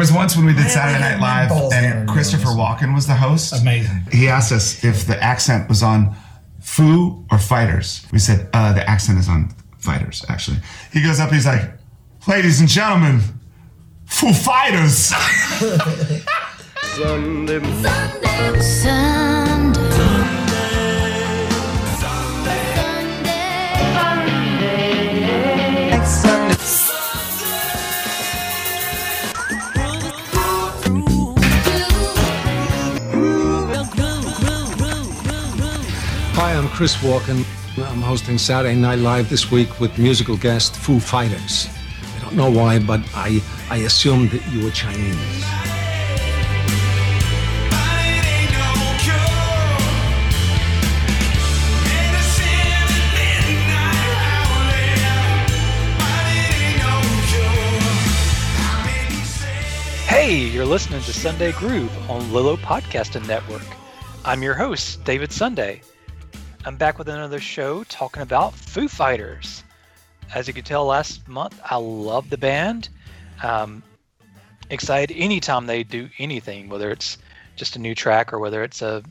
was once when we did Saturday Night Live and Christopher. Walken was the host. Amazing. He asked us if the accent was on Foo or Fighters. We said, uh, the accent is on Fighters, actually. He goes up, he's like, ladies and gentlemen, Foo Fighters. Hi, I'm Chris Walken. I'm hosting Saturday Night Live this week with musical guest Foo Fighters. I don't know why, but I, I assumed that you were Chinese. Hey, you're listening to Sunday Groove on Lilo Podcasting Network. I'm your host, David Sunday. I'm back with another show talking about Foo Fighters. As you could tell last month, I love the band. Um, excited anytime they do anything, whether it's just a new track or whether it's a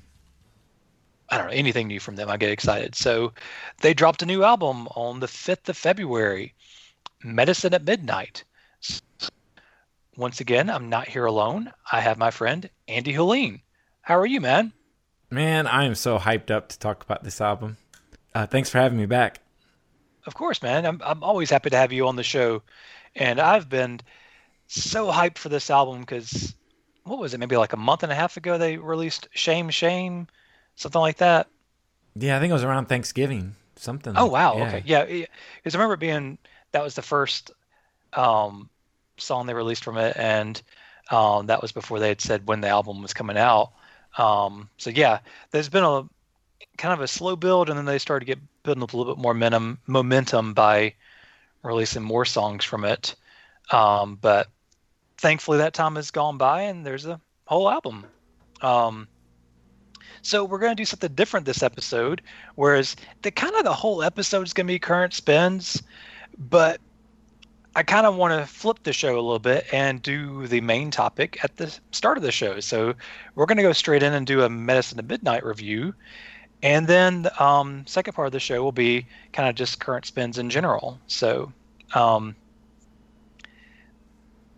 I don't know anything new from them. I get excited. So they dropped a new album on the 5th of February, Medicine at Midnight. Once again, I'm not here alone. I have my friend Andy Helene. How are you, man? Man, I am so hyped up to talk about this album. Uh, thanks for having me back. Of course, man. I'm I'm always happy to have you on the show, and I've been so hyped for this album because what was it? Maybe like a month and a half ago they released "Shame, Shame," something like that. Yeah, I think it was around Thanksgiving. Something. Oh wow, yeah. okay, yeah. Because I remember it being that was the first um, song they released from it, and um, that was before they had said when the album was coming out. Um, so yeah, there's been a kind of a slow build, and then they started to get building up a little bit more momentum, momentum by releasing more songs from it. Um, but thankfully, that time has gone by, and there's a whole album. Um, so we're going to do something different this episode, whereas the kind of the whole episode is going to be current spins, but I kind of want to flip the show a little bit and do the main topic at the start of the show. So we're going to go straight in and do a Medicine at Midnight review, and then the um, second part of the show will be kind of just current spins in general. So, um,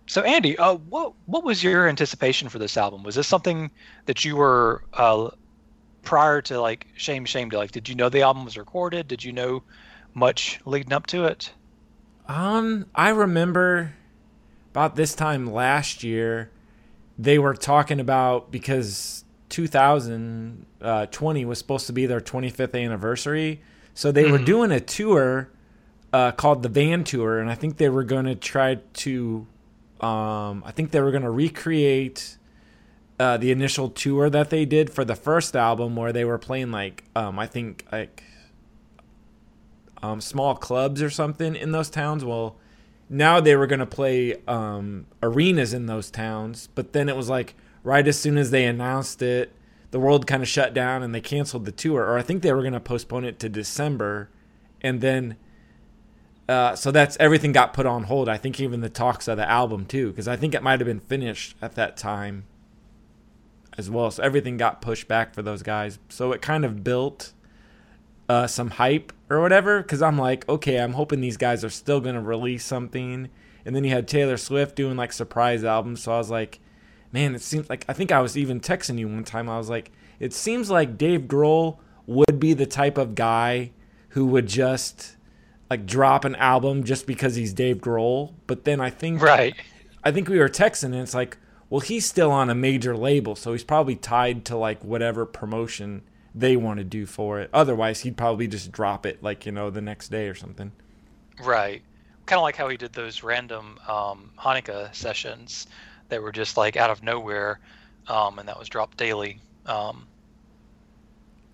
so Andy, uh, what what was your anticipation for this album? Was this something that you were uh, prior to like Shame Shame to like? Did you know the album was recorded? Did you know much leading up to it? Um, I remember about this time last year, they were talking about because 2020 was supposed to be their 25th anniversary, so they were doing a tour uh, called the Van Tour, and I think they were going to try to, um, I think they were going to recreate uh, the initial tour that they did for the first album, where they were playing like, um, I think like um, small clubs or something in those towns. Well, now they were going to play um, arenas in those towns, but then it was like right as soon as they announced it, the world kind of shut down and they canceled the tour. Or I think they were going to postpone it to December, and then uh, so that's everything got put on hold. I think even the talks of the album too, because I think it might have been finished at that time as well. So everything got pushed back for those guys. So it kind of built uh, some hype or whatever because I'm like, okay, I'm hoping these guys are still going to release something. And then you had Taylor Swift doing like surprise albums. So I was like, man, it seems like I think I was even texting you one time. I was like, it seems like Dave Grohl would be the type of guy who would just like drop an album just because he's Dave Grohl. But then I think Right. I think we were texting and it's like, well, he's still on a major label, so he's probably tied to like whatever promotion they want to do for it. Otherwise, he'd probably just drop it like, you know, the next day or something. Right. Kind of like how he did those random um, Hanukkah sessions that were just like out of nowhere, um, and that was dropped daily. Um,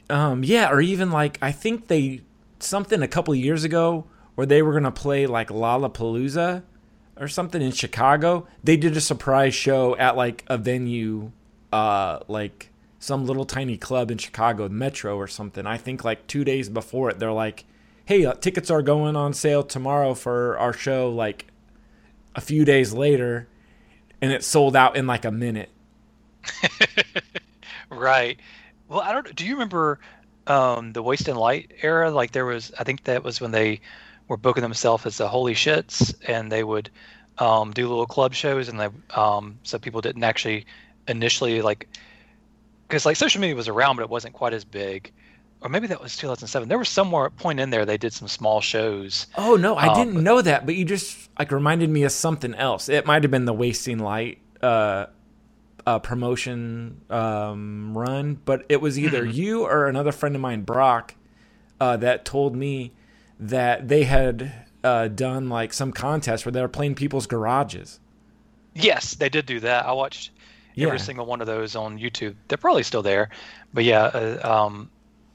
Um, yeah, or even like I think they something a couple years ago where they were gonna play like Lollapalooza or something in Chicago. They did a surprise show at like a venue, uh, like some little tiny club in Chicago, Metro or something. I think like two days before it, they're like, "Hey, uh, tickets are going on sale tomorrow for our show." Like a few days later, and it sold out in like a minute. right. Well, I don't. Do you remember um, the Wasting Light era? Like there was, I think that was when they were booking themselves as the Holy Shits, and they would um, do little club shows, and they um, so people didn't actually initially like because like social media was around, but it wasn't quite as big. Or maybe that was 2007. There was somewhere point in there they did some small shows. Oh no, I Um, didn't know that, but you just like reminded me of something else. It might have been the Wasting Light uh, uh, promotion um, run, but it was either Mm-hmm. you or another friend of mine, Brock, uh, that told me that they had uh, done like some contest where they were playing people's garages. Yes, they did do that. I watched Yeah. every single one of those on YouTube. They're probably still there, but yeah, uh, um,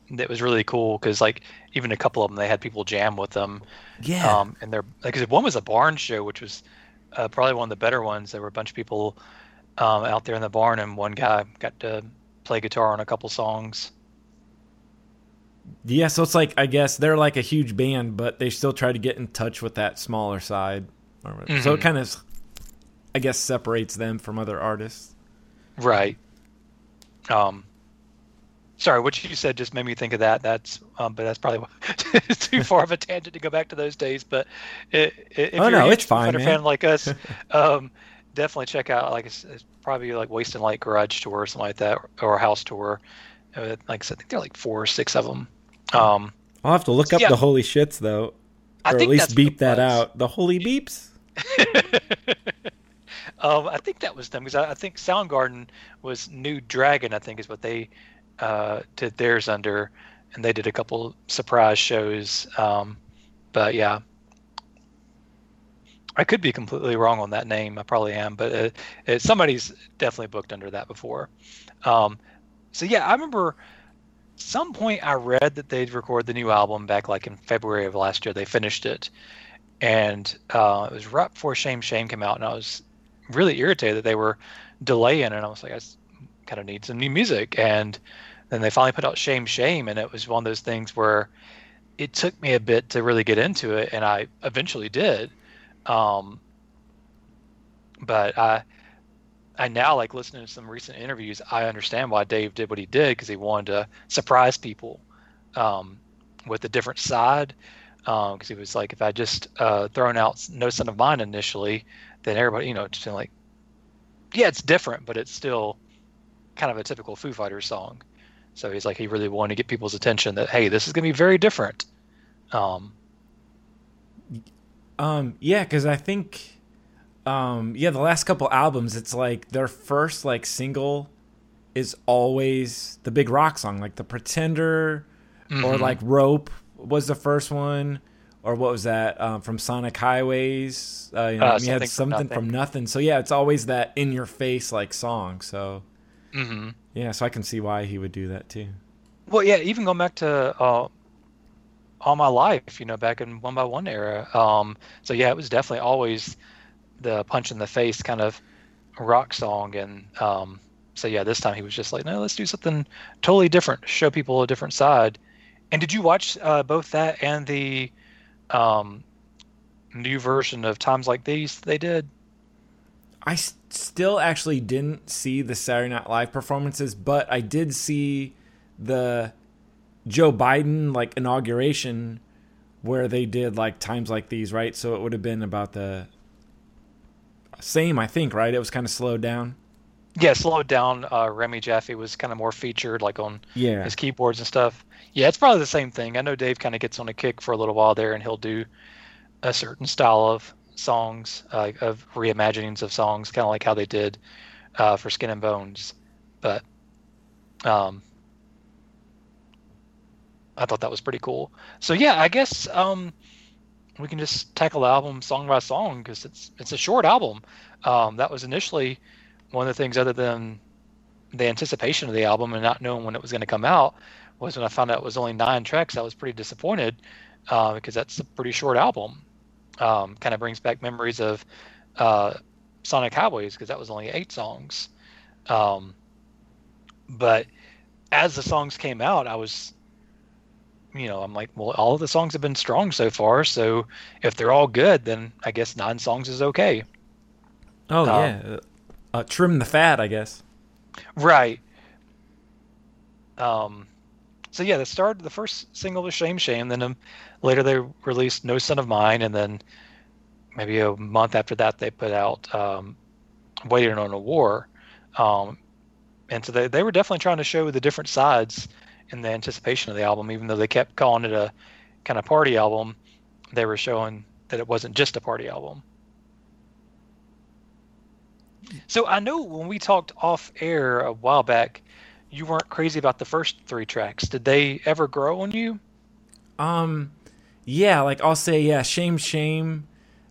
it was really cool because like even a couple of them they had people jam with them. Yeah. Um, and they're because one was a barn show, which was uh, probably one of the better ones. There were a bunch of people um, out there in the barn, and one guy got to play guitar on a couple songs. Yeah, so it's like I guess they're like a huge band, but they still try to get in touch with that smaller side. Whatever. So it Mhm. kind of, I guess, separates them from other artists. Right. Um. Sorry, what you said just made me think of that. That's, um, but that's probably too far of a tangent to go back to those days. But i- i- if Oh, you're no, a it's fine, fan like us, um, definitely check out like it's, it's probably like Wasting Light Garage Tour or something like that, or House Tour. Uh, like I said, I think there are like four or six of them. Um, I'll have to look up Yeah. the holy shits though, or at least beep that out. The holy beeps. Um, I think that was them because I, I think Soundgarden was New Dragon. I think is what they uh, did theirs under, and they did a couple surprise shows. Um, but yeah, I could be completely wrong on that name. I probably am, but it, it, somebody's definitely booked under that before. Um, so yeah, I remember some point I read that they'd record the new album back like in February of last year. They finished it, and uh, it was right before Shame Shame came out, and I was really irritated that they were delaying, and I was like, I kind of need some new music, and then they finally put out Shame Shame, and it was one of those things where it took me a bit to really get into it, and I eventually did. Um, but I, I now like listening to some recent interviews. I understand why Dave did what he did because he wanted to surprise people um, with a different side. Because he was like, if I just uh, thrown out No Son of Mine initially, then everybody, you know, just like, yeah, it's different, but it's still kind of a typical Foo Fighters song. So he's like, he really wanted to get people's attention that hey, this is going to be very different. Um, Um, yeah, because I think, um, yeah, the last couple albums, it's like their first like single is always the big rock song, like the Pretender, or Mhm. like Rope was the first one, or what was that um, from Sonic Highways? Uh, you know, Uh, you had Something from Nothing. from nothing. So yeah, it's always that in your face like song. So hmm yeah, so I can see why he would do that too. Well, yeah, even going back to uh, all my life, you know, back in one by one era. Um, so yeah, it was definitely always the punch in the face kind of rock song, and um, so yeah, this time he was just like, no, let's do something totally different, show people a different side. And did you watch uh, both that and the um, new version of Times Like These they did? I s- still actually didn't see the Saturday Night Live performances, but I did see the Joe Biden like inauguration where they did like times like these, right? So it would have been about the same, I think, right? It was kind of slowed down. Yeah, slowed down. Uh, Rami Jaffee was kind of more featured, like on Yeah. his keyboards and stuff. Yeah, it's probably the same thing. I know Dave kind of gets on a kick for a little while there, and he'll do a certain style of songs, uh, of reimaginings of songs, kind of like how they did uh, for Skin and Bones. But um, I thought that was pretty cool. So yeah, I guess um, we can just tackle the album song by song because it's it's a short album. Um, that was initially one of the things, other than the anticipation of the album and not knowing when it was going to come out, was when I found out it was only nine tracks. I was pretty disappointed uh, because that's a pretty short album. Um, kind of brings back memories of uh, Sonic Highways because that was only eight songs. Um, but as the songs came out, I was, you know, I'm like, well, all of the songs have been strong so far. So if they're all good, then I guess nine songs is okay. Oh Um, yeah. Uh, trim the fat, I guess. Right. Um, so yeah, the start the first single was "Shame Shame." Then um, later they released "No Son of Mine," and then maybe a month after that they put out um, "Waiting on a War." Um, and so they they were definitely trying to show the different sides in the anticipation of the album, even though they kept calling it a kind of party album. They were showing that it wasn't just a party album. So I know when we talked off air a while back, you weren't crazy about the first three tracks. Did they ever grow on you? Um, yeah, like I'll say, yeah, shame, shame.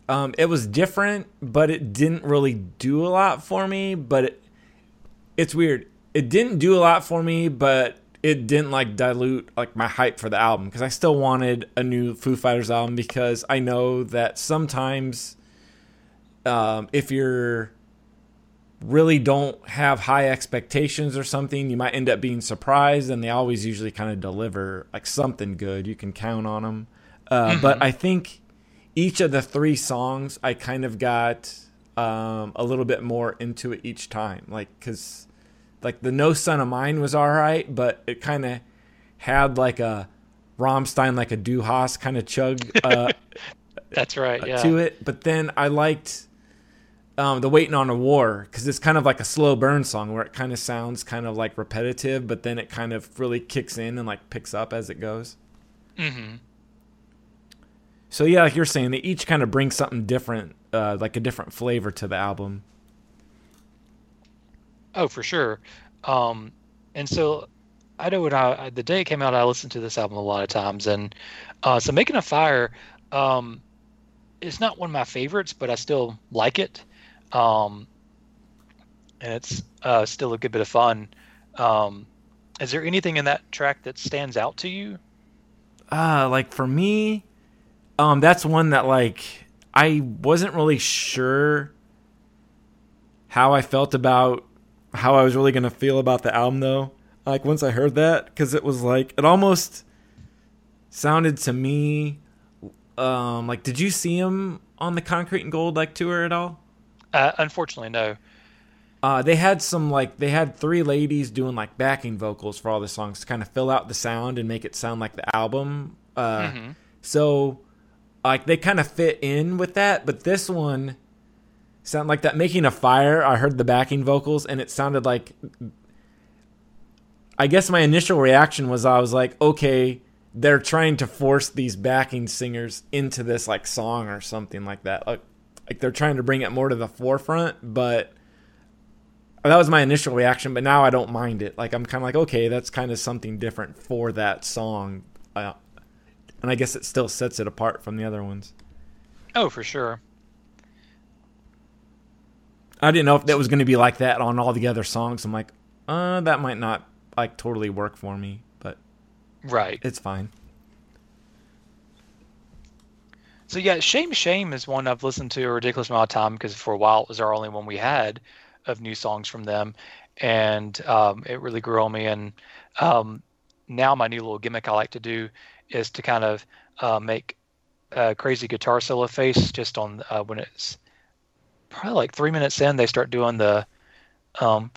Um, it was different, but it didn't really do a lot for me. But it, it's weird. It didn't do a lot for me, but it didn't like dilute like my hype for the album because I still wanted a new Foo Fighters album because I know that sometimes, um, if you're really don't have high expectations or something, you might end up being surprised, and they always usually kind of deliver like something good. You can count on them. Uh, mm-hmm. But I think each of the three songs, I kind of got um, a little bit more into it each time, like because like the No Son of Mine was all right, but it kind of had like a Rammstein, like a Du Hast kind of chug. Uh, That's right. Yeah. To it, but then I liked um, the Waiting on a War because it's kind of like a slow burn song where it kind of sounds kind of like repetitive, but then it kind of really kicks in and like picks up as it goes. Mm-hmm. So yeah, like you're saying, they each kind of bring something different, uh, like a different flavor to the album. Oh, for sure. Um, and so I know when I the day it came out, I listened to this album a lot of times, and uh, so making a fire. Um, it's not one of my favorites, but I still like it. Um, and it's uh, still a good bit of fun. Um, is there anything in that track that stands out to you? Uh, like for me, um, that's one that like I wasn't really sure how I felt about how I was really gonna feel about the album though. Like once I heard that, because it was like it almost sounded to me um like did you see him on the Concrete and Gold like tour at all? Uh, unfortunately, no. Uh, they had some like they had three ladies doing like backing vocals for all the songs to kind of fill out the sound and make it sound like the album. Uh, mm-hmm. So like they kind of fit in with that, but this one sound like that making a fire. I heard the backing vocals and it sounded like. I guess my initial reaction was I was like, okay, they're trying to force these backing singers into this like song or something like that. Like like they're trying to bring it more to the forefront, but that was my initial reaction. But now I don't mind it. Like I'm kind of like, okay, that's kind of something different for that song, uh, and I guess it still sets it apart from the other ones. Oh, for sure. I didn't know if that was going to be like that on all the other songs. I'm like, uh, that might not like totally work for me, but right, it's fine. So yeah, Shame Shame is one I've listened to a ridiculous amount of time because for a while it was our only one we had of new songs from them, and um, it really grew on me. And um, now my new little gimmick I like to do is to kind of uh, make a crazy guitar solo face just on uh, when it's probably like three minutes in they start doing the um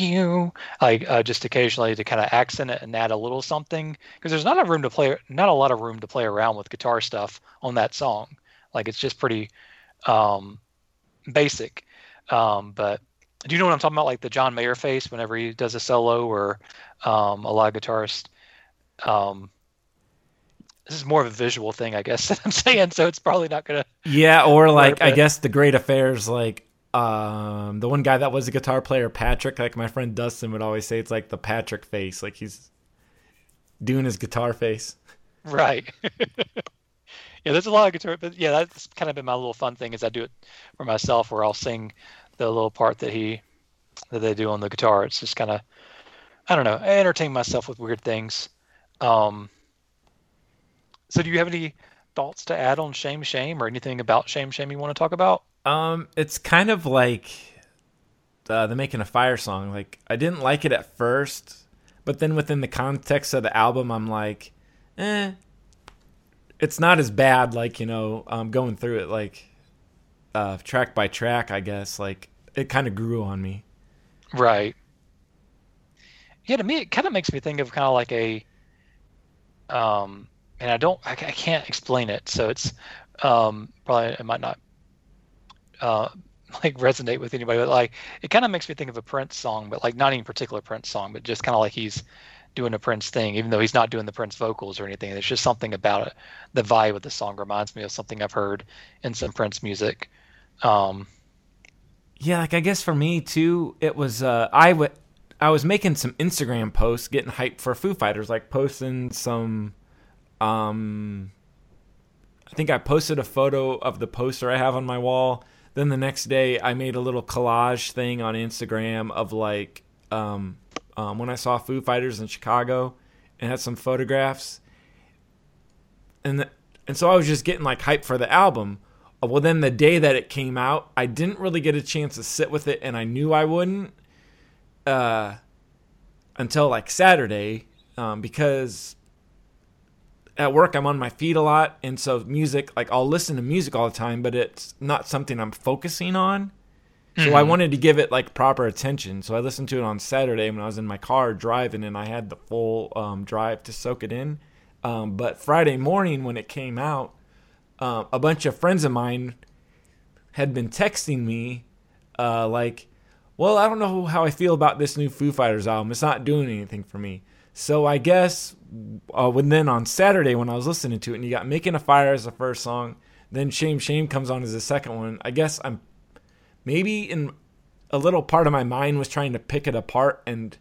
you like uh, just occasionally to kind of accent it and add a little something because there's not a room to play not a lot of room to play around with guitar stuff on that song. Like it's just pretty um, basic. Um, but do you know what i'm talking about? Like the john mayer face whenever he does a solo or um, a lot of guitarists um, this is more of a visual thing i guess that i'm saying so it's probably not gonna yeah or like i guess the great affairs like um, the one guy that was a guitar player, Patrick, like my friend Dustin would always say, it's like the Patrick face, like he's doing his guitar face. Right. yeah, there's a lot of guitar, but yeah, that's kind of been my little fun thing is I do it for myself, where I'll sing the little part that he that they do on the guitar. It's just kind of, I don't know, I entertain myself with weird things. Um, so, do you have any thoughts to add on Shame Shame or anything about Shame Shame you want to talk about? Um, it's kind of like uh, the making a fire song. Like I didn't like it at first, but then within the context of the album, I'm like, eh, it's not as bad. Like you know, um, going through it like uh, track by track, I guess. Like it kind of grew on me. Right. Yeah, to me, it kind of makes me think of kind of like a, um, and I don't, I, I can't explain it, so it's, um, probably it might not, uh, like resonate with anybody, but like it kind of makes me think of a Prince song, but like not any particular Prince song, but just kind of like he's doing a Prince thing, even though he's not doing the Prince vocals or anything. There's just something about it. The vibe of the song reminds me of something I've heard in some Prince music. Um, yeah, like I guess for me too, it was uh, I would I was making some Instagram posts, getting hyped for Foo Fighters, like posting some. Um, I think I posted a photo of the poster I have on my wall. Then the next day, I made a little collage thing on Instagram of like um, um, when I saw Foo Fighters in Chicago, and had some photographs. And the, and so I was just getting like hyped for the album. Well, then the day that it came out, I didn't really get a chance to sit with it, and I knew I wouldn't uh, until like Saturday um, because at work I'm on my feet a lot, and so music like I'll listen to music all the time, but it's not something I'm focusing on. So mm-hmm. I wanted to give it like proper attention. So I listened to it on Saturday when I was in my car driving, and I had the full um, drive to soak it in. Um, but Friday morning when it came out, uh, a bunch of friends of mine had been texting me, uh, like, "Well, I don't know how I feel about this new Foo Fighters album. It's not doing anything for me." So I guess uh, when then on Saturday when I was listening to it, and you got "Making a Fire" as the first song, then "Shame Shame" comes on as the second one. I guess I'm maybe in a little part of my mind was trying to pick it apart and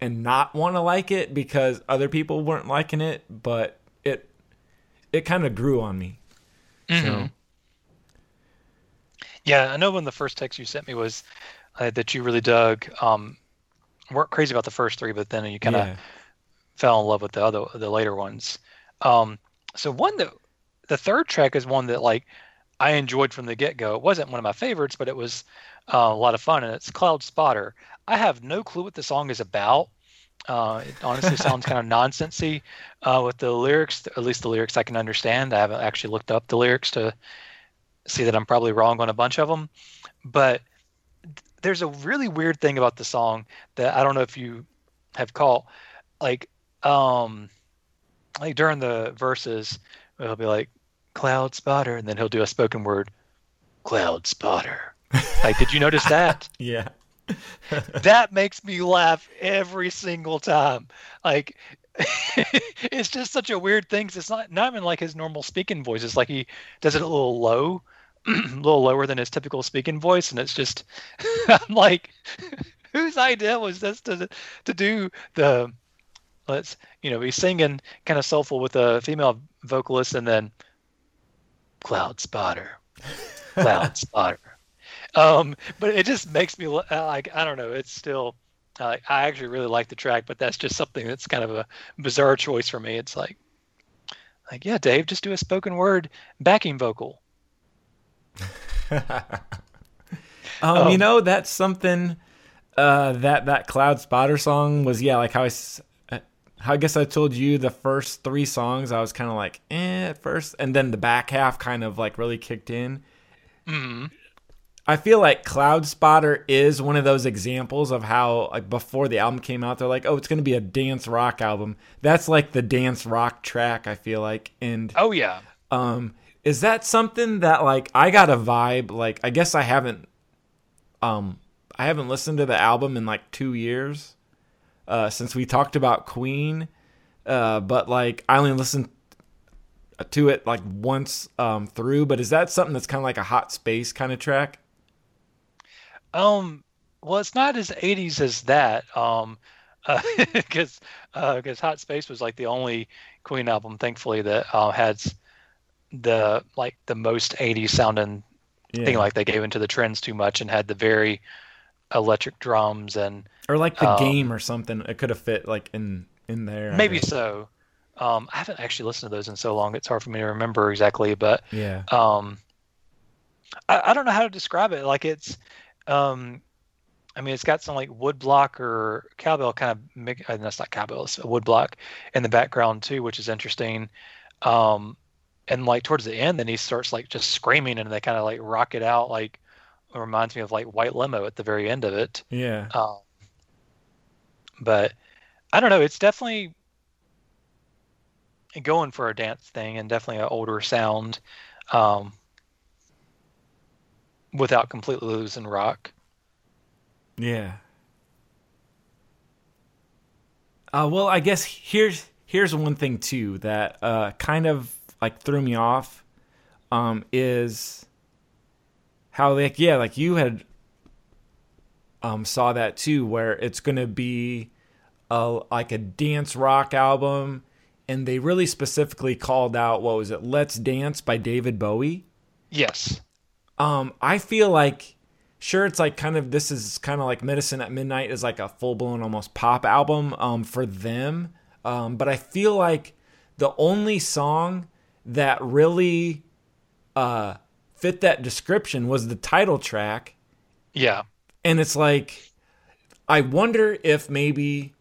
and not want to like it because other people weren't liking it, but it it kind of grew on me. Mm-hmm. So. Yeah, I know when the first text you sent me was uh, that you really dug. Um, weren't crazy about the first three, but then you kind of yeah. Fell in love with the other the later ones. Um, so one that the third track is one that like I enjoyed from the get go. It wasn't one of my favorites, but it was uh, a lot of fun, and it's Cloud Spotter. I have no clue what the song is about. Uh, it honestly sounds kind of nonsensy uh, with the lyrics. At least the lyrics I can understand. I haven't actually looked up the lyrics to see that I'm probably wrong on a bunch of them. But there's a really weird thing about the song that I don't know if you have caught. Like, um, like during the verses, it'll be like cloud spotter, and then he'll do a spoken word, cloud spotter. Like, did you notice that? yeah. that makes me laugh every single time. Like, it's just such a weird thing. It's not not even like his normal speaking voice. It's like he does it a little low, a little lower than his typical speaking voice, and it's just I'm like, whose idea was this to to do the let's you know he's singing kind of soulful with a female vocalist, and then Cloud Spotter, Cloud Spotter. Um, but it just makes me like I don't know. It's still uh, I actually really like the track, but that's just something that's kind of a bizarre choice for me. It's like, like yeah, Dave, just do a spoken word backing vocal. um, um, you know that's something uh, that that Cloud Spotter song was. Yeah, like how I I guess I told you the first three songs I was kind of like eh at first, and then the back half kind of like really kicked in. Mm-hmm. I feel like Cloud Spotter is one of those examples of how like before the album came out, they're like, oh, it's going to be a dance rock album. That's like the dance rock track. I feel like, and oh yeah, um, is that something that like I got a vibe? Like I guess I haven't, um, I haven't listened to the album in like two years uh, since we talked about Queen, uh, but like I only listened to it like once um, through. But is that something that's kind of like a hot space kind of track? Um, well, it's not as '80s as that. Um, because uh, because uh, Hot Space was like the only Queen album, thankfully, that uh, had the like the most '80s sounding yeah. thing. Like they gave into the trends too much and had the very electric drums and or like the um, game or something. It could have fit like in in there. Maybe so. Um, I haven't actually listened to those in so long; it's hard for me to remember exactly. But yeah, um, I, I don't know how to describe it. Like it's, um, I mean, it's got some like woodblock or cowbell kind of. Uh, that's not cowbell; it's a woodblock in the background too, which is interesting. Um, and like towards the end, then he starts like just screaming, and they kind of like rock it out like reminds me of like White Limo at the very end of it. Yeah. Um, but I don't know. It's definitely going for a dance thing and definitely an older sound um, without completely losing rock. Yeah. Uh, well, I guess here's here's one thing too that uh, kind of like threw me off um, is how like yeah like you had um, saw that too where it's gonna be a like a dance rock album and they really specifically called out what was it Let's Dance by David Bowie. Yes. Um, I feel like sure it's like kind of this is kind of like Medicine at Midnight is like a full blown almost pop album um for them. Um, but I feel like the only song that really uh fit that description was the title track. Yeah. And it's like I wonder if maybe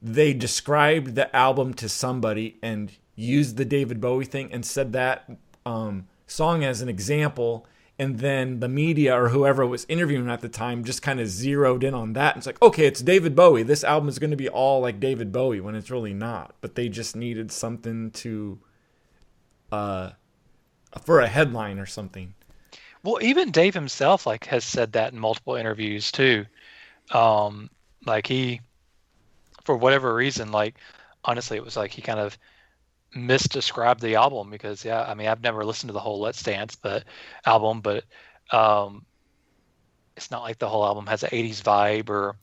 they described the album to somebody and used the David Bowie thing and said that um, song as an example. And then the media or whoever was interviewing at the time just kind of zeroed in on that. And it's like, okay, it's David Bowie. This album is going to be all like David Bowie when it's really not. But they just needed something to, uh, for a headline or something. Well, even Dave himself like has said that in multiple interviews too. Um, like he for whatever reason, like honestly, it was like he kind of misdescribed the album because yeah, I mean I've never listened to the whole Let's Dance but album, but um, it's not like the whole album has an '80s vibe or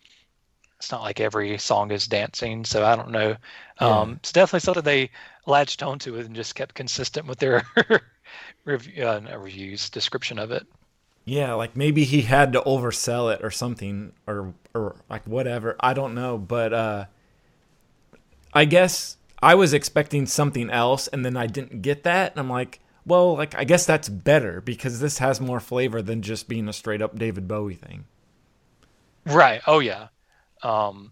it's not like every song is dancing. So I don't know. Um, It's definitely something they latched onto and just kept consistent with their review, uh, reviews description of it. Yeah, like maybe he had to oversell it or something or or like whatever. I don't know, but uh I guess I was expecting something else and then I didn't get that and I'm like, well, like I guess that's better because this has more flavor than just being a straight up David Bowie thing. Right. Oh yeah. Um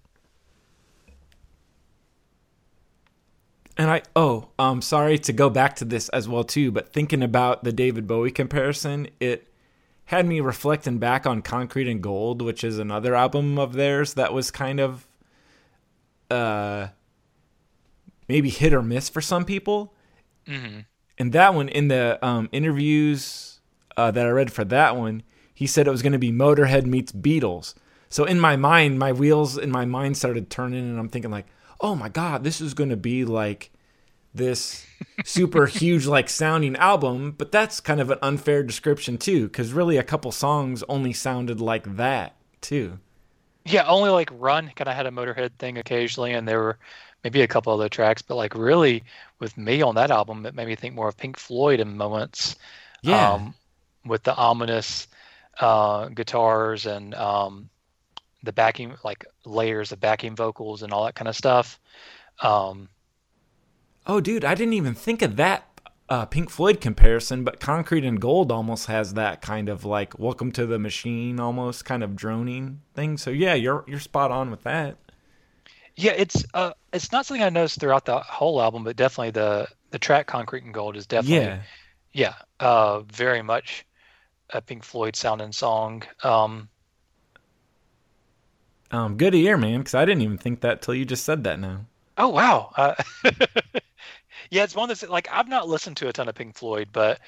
and I oh, um sorry to go back to this as well too, but thinking about the David Bowie comparison, it had me reflecting back on Concrete and Gold, which is another album of theirs that was kind of uh maybe hit or miss for some people. Mm-hmm. And that one in the um, interviews uh, that I read for that one, he said it was going to be Motorhead meets Beatles. So in my mind, my wheels in my mind started turning, and I'm thinking like, oh my god, this is going to be like this super huge like sounding album, but that's kind of an unfair description too, because really a couple songs only sounded like that too. Yeah, only like Run kind of had a Motorhead thing occasionally, and there were maybe a couple other tracks, but like really with me on that album, it made me think more of Pink Floyd in moments. Yeah. Um, with the ominous uh, guitars and um, the backing, like layers of backing vocals and all that kind of stuff. Um, Oh, dude, I didn't even think of that uh, Pink Floyd comparison, but Concrete and Gold almost has that kind of like "Welcome to the Machine" almost kind of droning thing. So yeah, you're you're spot on with that. Yeah, it's uh, it's not something I noticed throughout the whole album, but definitely the the track "Concrete and Gold" is definitely Yeah, yeah, uh, very much a Pink Floyd sounding song. Um, um, good ear, man, because I didn't even think that till you just said that. Now, oh wow, uh, yeah, it's one that's like I've not listened to a ton of Pink Floyd, but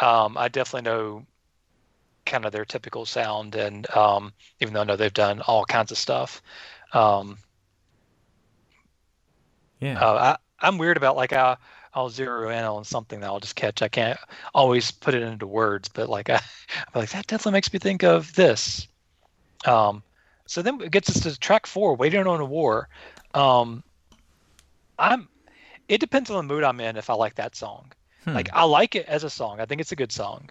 um, I definitely know kind of their typical sound, and um, even though I know they've done all kinds of stuff, um, yeah, uh, I, I'm weird about like I, I'll zero in on something that I'll just catch. I can't always put it into words, but like I, I'm like that definitely makes me think of this. Um, so then it gets us to track four, "Waiting on a War." Um, I'm. It depends on the mood I'm in if I like that song. Hmm. Like I like it as a song. I think it's a good song,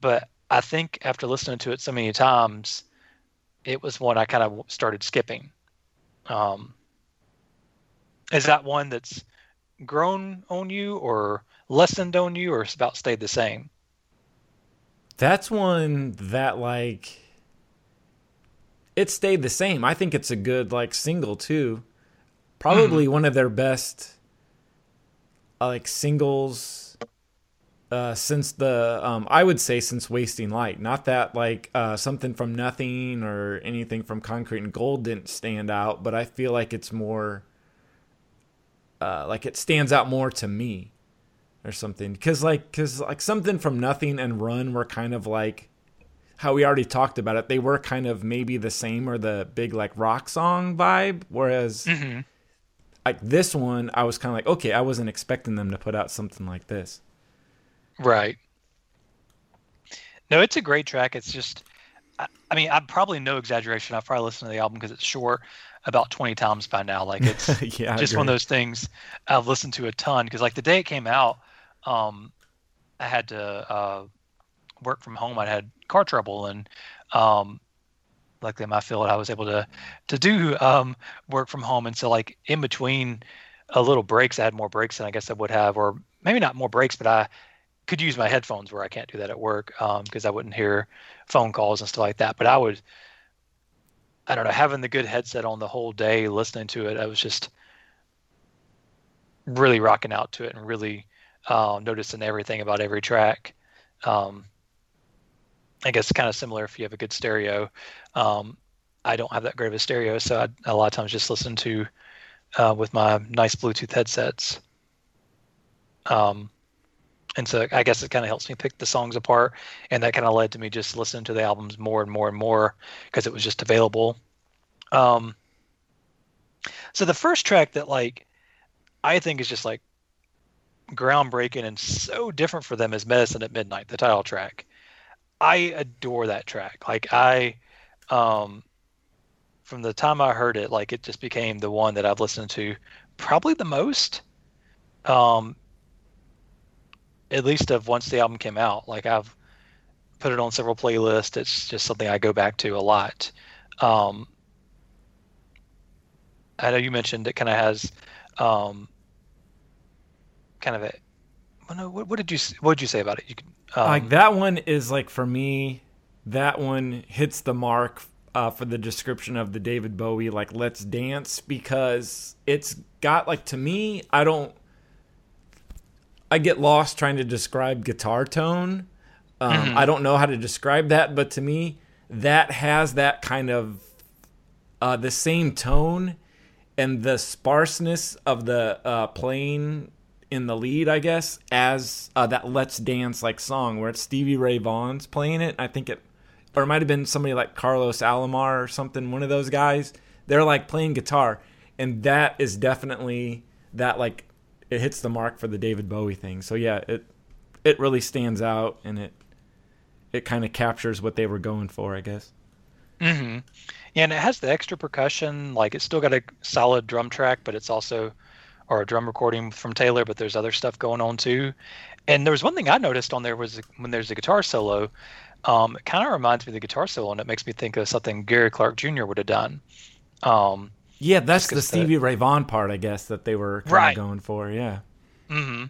but I think after listening to it so many times, it was one I kind of started skipping. Um, is that one that's grown on you or lessened on you or about stayed the same? that's one that like it stayed the same. I think it's a good like single too. Probably one of their best uh, like singles uh, since the um, I would say since Wasting Light. Not that like uh, something from Nothing or anything from Concrete and Gold didn't stand out, but I feel like it's more uh, like it stands out more to me or something because like because like something from Nothing and Run were kind of like how we already talked about it. They were kind of maybe the same or the big like rock song vibe, whereas. Mm-hmm. Like this one, I was kind of like, okay, I wasn't expecting them to put out something like this. Right. No, it's a great track. It's just, I, I mean, I'm probably no exaggeration. I've probably listened to the album because it's short about 20 times by now. Like it's yeah, just one of those things I've listened to a ton because like the day it came out, um, I had to uh, work from home. I had car trouble and um, luckily in my field I was able to to do um, work from home. And so like in between a little breaks, I had more breaks than I guess I would have, or maybe not more breaks, but I could use my headphones where I can't do that at work because um, I wouldn't hear phone calls and stuff like that. But I would, I don't know, having the good headset on the whole day, listening to it, I was just really rocking out to it and really uh, noticing everything about every track. Um, I guess kind of similar if you have a good stereo. Um, I don't have that great of a stereo, so I a lot of times just listen to uh, with my nice Bluetooth headsets. Um, and so I guess it kind of helps me pick the songs apart, and that kind of led to me just listening to the albums more and more and more because it was just available. Um, so the first track that like I think is just like groundbreaking and so different for them is "Medicine at Midnight," the title track. I adore that track. Like I, um, from the time I heard it, like it just became the one that I've listened to probably the most. Um, at least of once the album came out. Like I've put it on several playlists. It's just something I go back to a lot. Um, I know you mentioned it kind of has um, kind of Well, no, what, what, did you what did you say about it? You can, um, like that one is like for me, that one hits the mark uh, for the description of the David Bowie like "Let's Dance" because it's got like to me, I don't I get lost trying to describe guitar tone. Um, mm-hmm. I don't know how to describe that, but to me, that has that kind of uh, the same tone and the sparseness of the uh, playing in the lead, I guess, as uh, that "Let's Dance" like song where it's Stevie Ray Vaughan's playing it. I think it, or it might have been somebody like Carlos Alomar or something. One of those guys. They're like playing guitar, and that is definitely that like it hits the mark for the David Bowie thing. So yeah, it it really stands out and it it kind of captures what they were going for, I guess. Mm-hmm. Yeah, and it has the extra percussion. Like it's still got a solid drum track, but it's also or a drum recording from Taylor, but there's other stuff going on too. And there was one thing I noticed on there was when there's a guitar solo, um, it kind of reminds me of the guitar solo, and it makes me think of something Gary Clark Jr. would have done. Um, yeah, that's the Stevie Ray Vaughan part, I guess, that they were kind right. of going for. Yeah. Mm-hmm.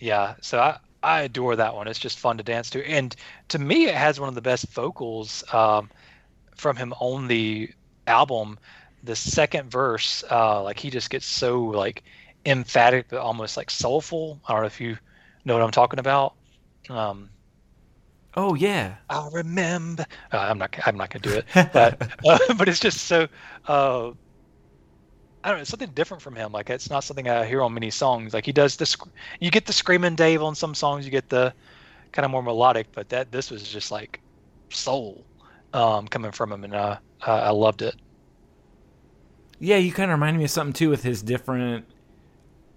Yeah. So I I adore that one. It's just fun to dance to, and to me, it has one of the best vocals um, from him on the album. The second verse, uh, like he just gets so like emphatic, but almost like soulful. I don't know if you know what I'm talking about. Um, Oh yeah. I'll remember. Uh, I'm not. I'm not gonna do it. But uh, but it's just so. Uh, I don't know. something different from him. Like it's not something I hear on many songs. Like he does this. You get the screaming Dave on some songs. You get the kind of more melodic. But that this was just like soul um, coming from him, and uh, I loved it. Yeah, you kind of remind me of something too with his different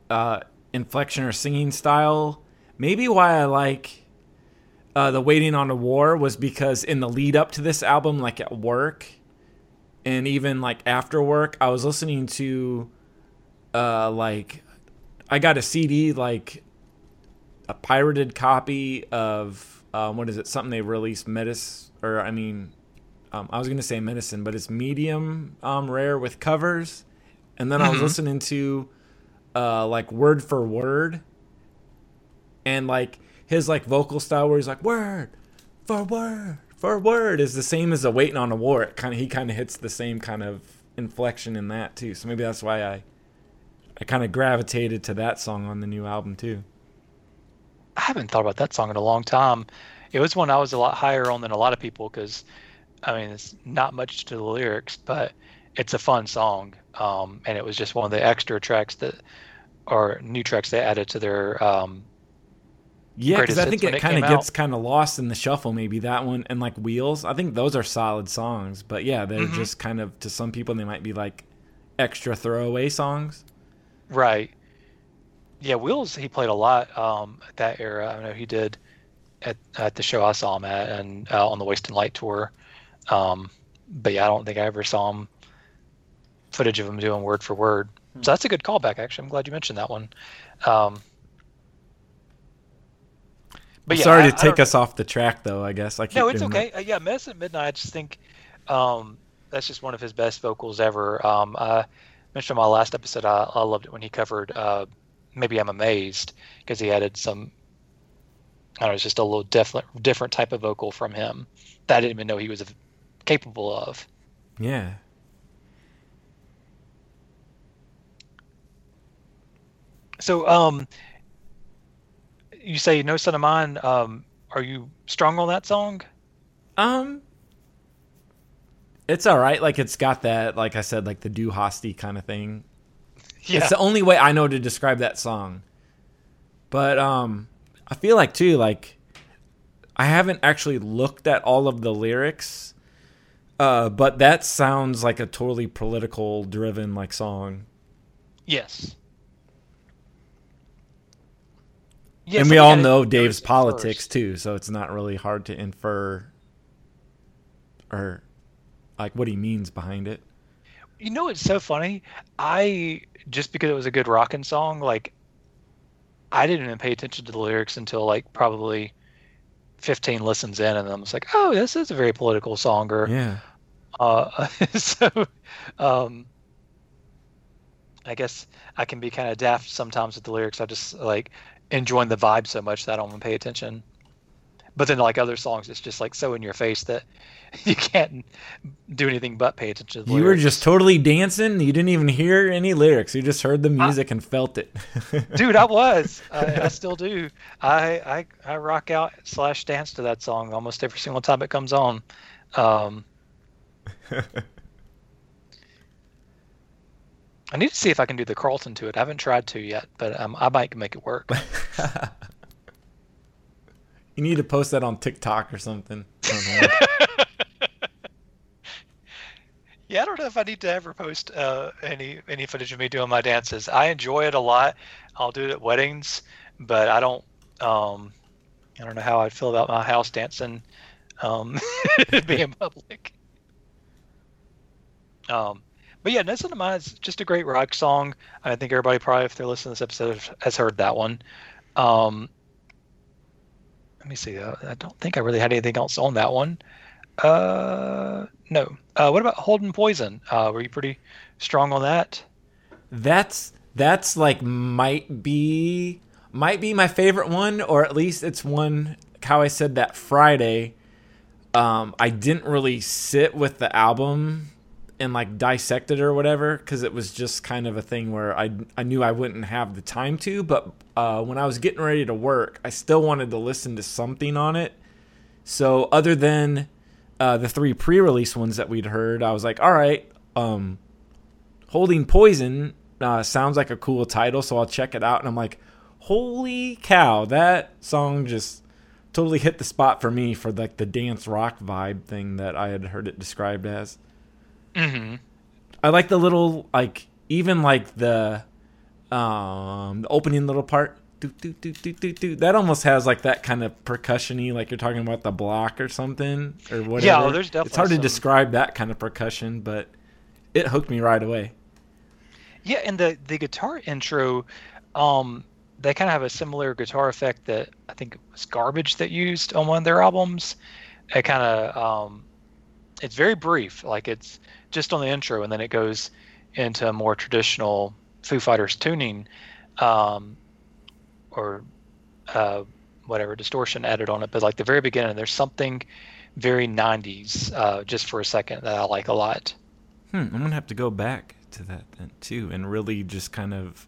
uh, inflection or singing style. Maybe why I like uh, the waiting on a war was because in the lead up to this album like at work and even like after work i was listening to uh like i got a cd like a pirated copy of um, what is it something they released medicine or i mean um, i was going to say medicine but it's medium um, rare with covers and then mm-hmm. i was mm-hmm. listening to uh, like word for word and like his like vocal style where he's like word for word for word is the same as the waiting on a war. It kind of he kind of hits the same kind of inflection in that too. So maybe that's why I I kind of gravitated to that song on the new album too. I haven't thought about that song in a long time. It was one I was a lot higher on than a lot of people because, I mean, it's not much to the lyrics, but it's a fun song. Um, and it was just one of the extra tracks that, or new tracks they added to their. Um, yeah, because I think it, it kind of gets kind of lost in the shuffle. Maybe that one and like Wheels. I think those are solid songs, but yeah, they're Mm-hmm. just kind of to some people they might be like extra throwaway songs. Right. Yeah, Wheels he played a lot um, at that era. I know he did at at the show I saw him at and uh, on the Wasting Light tour. Um, but yeah, I don't think I ever saw him footage of him doing word for word. So that's a good callback. Actually, I'm glad you mentioned that one. Um, but yeah, Sorry I- to take us off the track, though. I guess I keep no, it's okay. Uh, yeah, Medicine at Midnight. I just think um, that's just one of his best vocals ever. Um, I mentioned in my last episode. I, I loved it when he covered uh, "Maybe I'm Amazed" because he added some. I don't know, it's just a little different, different type of vocal from him that I didn't even know he was capable of. Yeah. So, um, you say "No Son of Mine." Um, are you strong on that song? Um, it's all right. Like it's got that, like I said, like the Du Hast-y kind of thing. Yeah. It's the only way I know to describe that song. But um, I feel like too, like I haven't actually looked at all of the lyrics. Uh, but that sounds like a totally political driven like song. Yes. Yes, and we all know Dave's politics first. too, so it's not really hard to infer or like what he means behind it. You know, it's so funny. I just because it was a good rockin' song, like I didn't even pay attention to the lyrics until like probably fifteen listens in, and I was like, "Oh, this is a very political song." Or, Yeah. uh, so, um, I guess I can be kind of daft sometimes with the lyrics. I just like enjoying the vibe so much that I don't even pay attention. But then, like other songs, it's just like so in your face that you can't do anything but pay attention to the You were just totally dancing. You didn't even hear any lyrics. You just heard the music and felt it. dude i was I, I still do I, I i rock out slash dance to that song almost every single time it comes on um i need to see if i can do the carlton to it i haven't tried to yet but um, i might make it work you need to post that on TikTok or something. Yeah i don't know if i need to ever post uh, any any footage of me doing my dances. I enjoy it a lot. I'll do it at weddings but i don't um i don't know how i'd feel about my house dancing um being public. Um but yeah No Son of is just a great rock song. I think everybody probably if they're listening to this episode has heard that one. Um let me see uh, i don't think i really had anything else on that one uh no uh what about holding poison uh were you pretty strong on that that's that's like might be might be my favorite one, or at least it's one. How I said that Friday. Um, I didn't really sit with the album and like dissect it or whatever because it was just kind of a thing where I I knew I wouldn't have the time to. But uh, when I was getting ready to work, I still wanted to listen to something on it. So other than uh, the three pre-release ones that we'd heard, I was like, all right, um, holding poison uh, sounds like a cool title, so I'll check it out. And I'm like, holy cow, that song just totally hit the spot for me for like the dance rock vibe thing that I had heard it described as. Mm-hmm I like the little like even like the um the opening little part. Do, do, do, do, do, do. That almost has like that kind of percussion-y, like you're talking about the block or something or whatever. Yeah, well, there's definitely. It's hard definitely to describe that kind of percussion, but it hooked me right away. Yeah, and the the guitar intro, um, they kind of have a similar guitar effect that I think it was Garbage that used on one of their albums. It kind of um, it's very brief, like it's just on the intro, and then it goes into a more traditional Foo Fighters tuning, um, or uh, whatever distortion added on it. But like the very beginning, there's something very 90s uh, just for a second that I like a lot. Hmm, I'm gonna have to go back to that then too, and really just kind of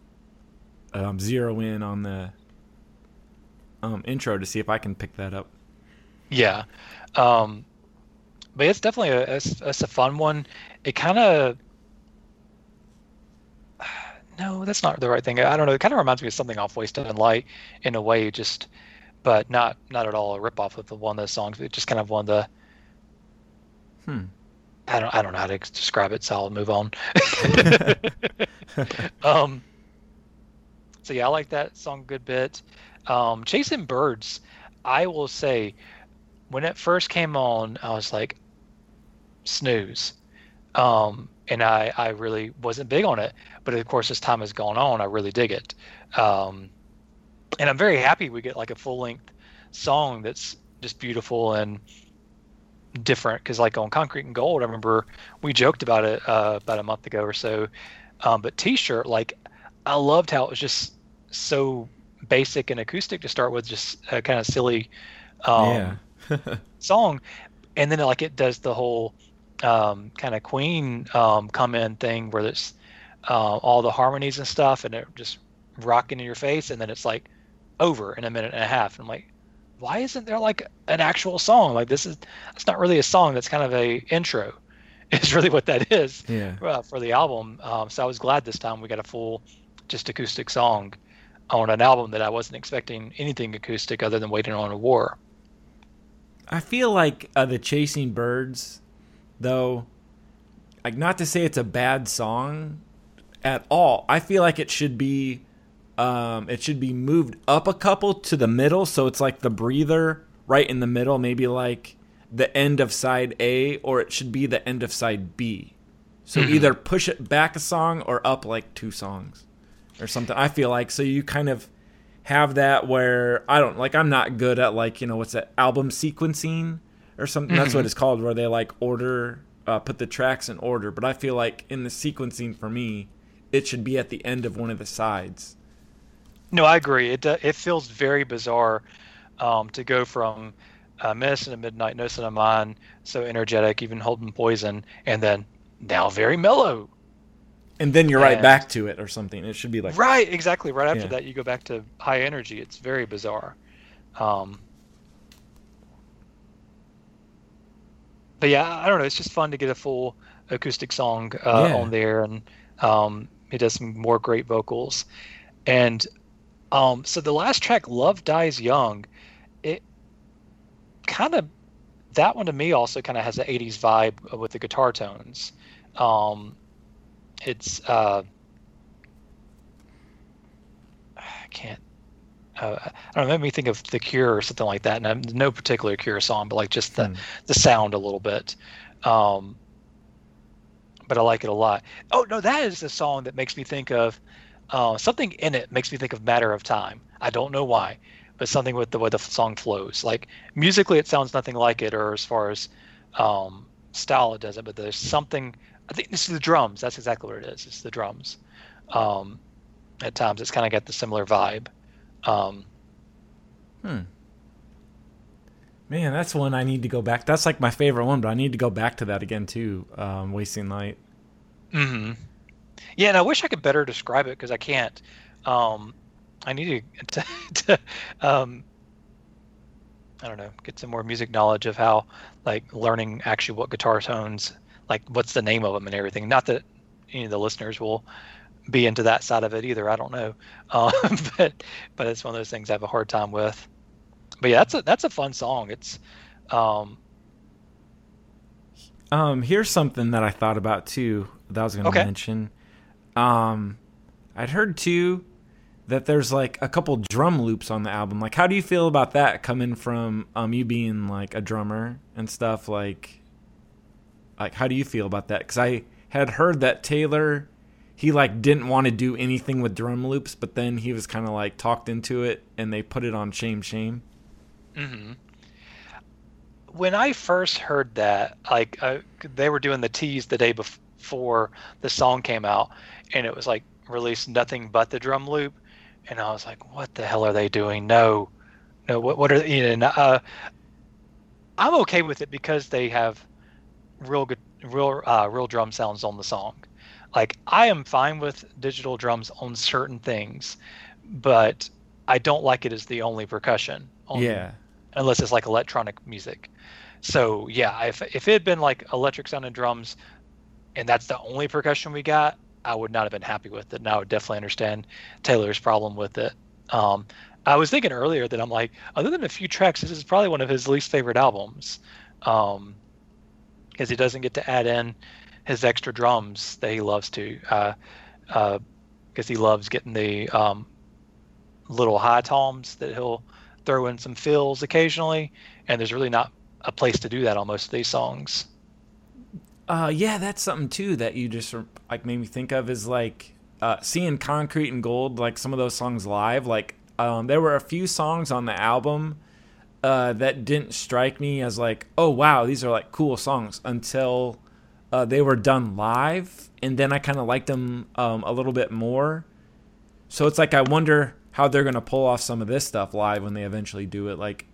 um, zero in on the um, intro to see if I can pick that up. Yeah, um, but it's definitely a it's, it's a fun one. It kind of no, that's not the right thing. I don't know. It kind of reminds me of something off Wasting Light in a way, just but not not at all a ripoff of the one of the songs. It's just kind of one of the. Hmm. I don't I don't know how to describe it, so I'll move on. um. So yeah, I like that song a good bit. Um, Chasing Birds, I will say, when it first came on, I was like, snooze. Um, and I, I really wasn't big on it. But of course, as time has gone on, I really dig it. Um, and I'm very happy we get like a full length song that's just beautiful and different. Because like on Concrete and Gold, I remember we joked about it uh, about a month ago or so. Um, but T-shirt, like I loved how it was just so basic and acoustic to start with, just a kind of silly um, yeah. song, and then like it does the whole um, kind of Queen um, come in thing where it's uh, all the harmonies and stuff, and it just rocking in your face, and then it's like over in a minute and a half. And I'm like, why isn't there like an actual song? Like this is it's not really a song. That's kind of a intro. Is really what that is yeah. uh, for the album. Um, so I was glad this time we got a full just acoustic song on an album that I wasn't expecting anything acoustic other than Waiting on a War. I feel like uh, the Chasing Birds, though, like not to say it's a bad song at all. I feel like it should be, um, it should be moved up a couple to the middle, so it's like the breather right in the middle, maybe like the end of side A, or it should be the end of side B. So mm-hmm. either push it back a song or up like two songs or something. I feel like so you kind of have that where I don't like I'm not good at like you know what's that album sequencing or something. Mm-hmm. That's what mm-hmm. it's called where they like order uh, put the tracks in order. But I feel like in the sequencing for me, it should be at the end of one of the sides. No, I agree. It uh, it feels very bizarre um, to go from uh, Medicine at Midnight, No Son of Mine, so energetic, even holding poison, and then now very mellow and then you're and, right back to it or something. It should be like right, exactly. Right after yeah. that, you go back to high energy. It's very bizarre. Um, but yeah, I don't know. It's just fun to get a full acoustic song uh, yeah. on there, and um, he does some more great vocals. And um, so the last track, "Love Dies Young," it kind of that one to me also kind of has an '80s vibe with the guitar tones. Um, it's uh, I can't. Uh, I don't know. Made me think of The Cure or something like that. And no particular Cure song, but like just the hmm. the sound a little bit. Um, but I like it a lot. Oh no, that is the song that makes me think of uh, something in it makes me think of Matter of Time. I don't know why, but something with the way the song flows. Like musically, it sounds nothing like it, or as far as um, style, it doesn't. But there's something I think this is the drums. That's exactly what it is. It's the drums. Um, at times, it's kind of got the similar vibe. Um, hmm. Man, that's one I need to go back. That's like my favorite one, but I need to go back to that again too. Um, Wasting Light. Hmm. Yeah, and I wish I could better describe it because I can't. Um, I need to, to, to um, I don't know, get some more music knowledge of how, like, learning actually what guitar tones like what's the name of them and everything. Not that any of the listeners will be into that side of it either. I don't know, uh, but but it's one of those things I have a hard time with. But yeah, that's a that's a fun song. It's um, um here's something that I thought about too that I was going to okay. mention. Um, I'd heard too that there's like a couple drum loops on the album. Like, how do you feel about that coming from um you being like a drummer and stuff? Like, like, how do you feel about that? Because I had heard that Taylor, he like didn't want to do anything with drum loops, but then he was kind of like talked into it, and they put it on Shame Shame. Mm-hmm. When I first heard that, like uh, they were doing the tease the day before the song came out, and it was like released nothing but the drum loop, and I was like, "What the hell are they doing? No, no, what what are you know?" Uh, I'm okay with it because they have real good, real, uh, real drum sounds on the song. Like I am fine with digital drums on certain things, but I don't like it as the only percussion. On, Yeah. Unless it's like electronic music. So yeah, if if it had been like electric sounding drums, and that's the only percussion we got, I would not have been happy with it. And I would definitely understand Taylor's problem with it. Um, I was thinking earlier that I'm like, other than a few tracks, this is probably one of his least favorite albums, because he doesn't get to add in his extra drums that he loves to, because uh, uh, he loves getting the um, little high toms that he'll throw in some fills occasionally, and there's really not a place to do that on most of these songs. Uh, yeah, that's something too that you just like made me think of is like uh, seeing Concrete and Gold, like some of those songs live. Like um, there were a few songs on the album uh, that didn't strike me as like, oh wow, these are like cool songs until uh, they were done live, and then I kind of liked them um, a little bit more. So it's like I wonder how they're gonna pull off some of this stuff live when they eventually do it, like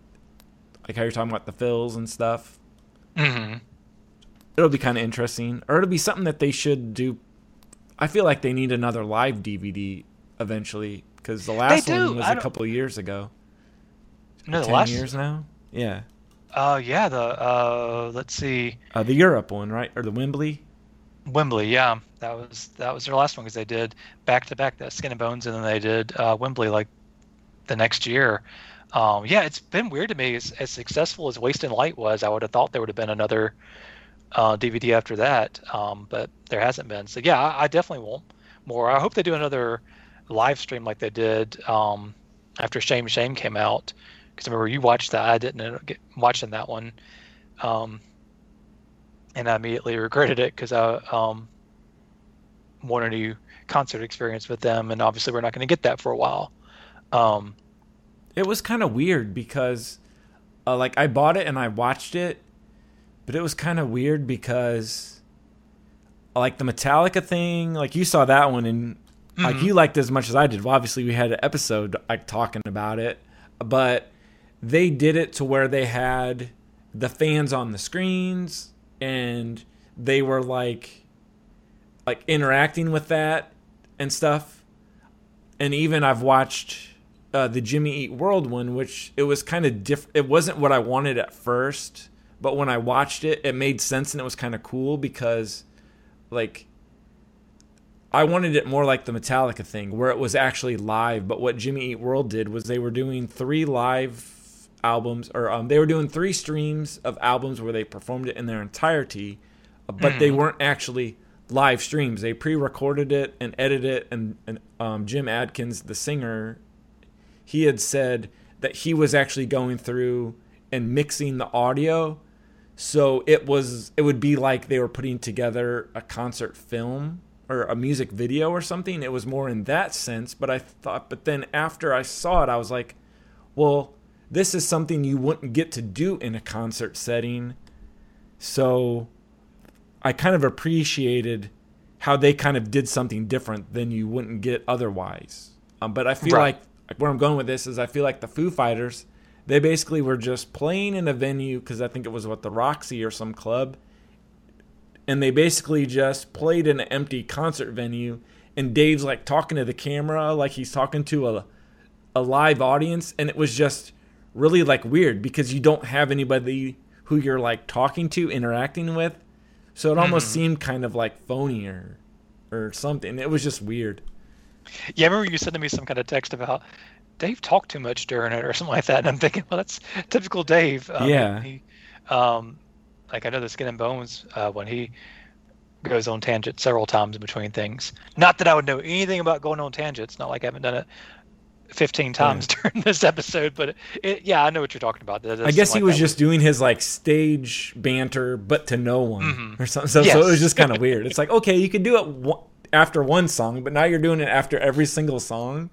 like how you're talking about the fills and stuff. Mm-hmm. It'll be kind of interesting, or it'll be something that they should do. I feel like they need another live DVD eventually because the last one was a couple of years ago. No, the ten last years now. Yeah. Uh, yeah. The uh, let's see. Uh, the Europe one, right, or the Wembley? Wembley, yeah, that was that was their last one because they did back to back that Skin and Bones, and then they did uh, Wembley like the next year. Um, yeah, it's been weird to me. As, as successful as Wasting Light was, I would have thought there would have been another uh, DVD after that, um, but there hasn't been. So yeah, I, I, definitely want more. I hope they do another live stream like they did um, after Shame Shame came out. Because I remember you watched that, I didn't get watching that one, um, and I immediately regretted it because I um, wanted a new concert experience with them, and obviously we're not going to get that for a while. Um, it was kind of weird because, uh, like, I bought it and I watched it, but it was kind of weird because like the Metallica thing, like you saw that one and mm-hmm. like you liked it as much as I did. Well, obviously we had an episode like talking about it, but they did it to where they had the fans on the screens and they were like like interacting with that and stuff. And even I've watched uh, the Jimmy Eat World one, which it was kind of different. It wasn't what I wanted at first but when I watched it, it made sense and it was kind of cool because, like, I wanted it more like the Metallica thing where it was actually live. But what Jimmy Eat World did was they were doing three live albums, or um, they were doing three streams of albums where they performed it in their entirety, but mm. they weren't actually live streams. They pre-recorded it and edited it, and, and um, Jim Adkins, the singer, he had said that he was actually going through and mixing the audio so it was it would be like they were putting together a concert film or a music video or something. It was more in that sense, but I thought but then after I saw it I was like, well, this is something you wouldn't get to do in a concert setting. So I kind of appreciated how they kind of did something different than you wouldn't get otherwise. Um, but I feel right. like where I'm going with this is I feel like the Foo Fighters they basically were just playing in a venue because I think it was what the Roxy or some club, and they basically just played in an empty concert venue. And Dave's like talking to the camera like he's talking to a a live audience, and it was just really like weird because you don't have anybody who you're like talking to, interacting with. So it almost mm. seemed kind of like phony or, or something. It was just weird. Yeah, I remember you sending me some kind of text about Dave talked too much during it or something like that. And I'm thinking, well, that's typical Dave. Um, yeah. He, um, like I know the Skin and Bones uh, when he goes on tangents several times in between things. Not that I would know anything about going on tangents. Not like I haven't done it 15 times yeah. during this episode, but it, it, yeah, I know what you're talking about. I guess he like was just doing his like stage banter, but to no one mm-hmm. or something. So, yes. so, it was just kind of weird. It's like, okay, you can do it after one song, but now you're doing it after every single song.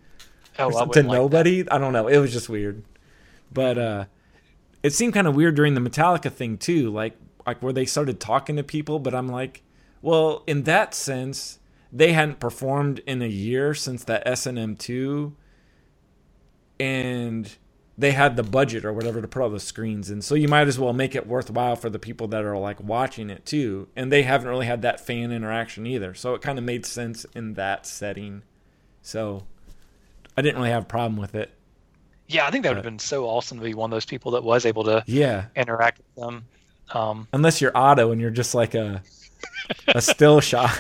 Oh, to nobody. I don't know. It was just weird, but uh, it seemed kind of weird during the Metallica thing too. Like like where they started talking to people, but I'm like, well, in that sense, they hadn't performed in a year since that S and M two, and they had the budget or whatever to put all the screens in. So you might as well make it worthwhile for the people that are like watching it too. And they haven't really had that fan interaction either. So it kind of made sense in that setting. So I didn't really have a problem with it. Yeah, I think that would have been so awesome to be one of those people that was able to Yeah. interact with them. Um, Unless you're Otto and you're just like a a still shot.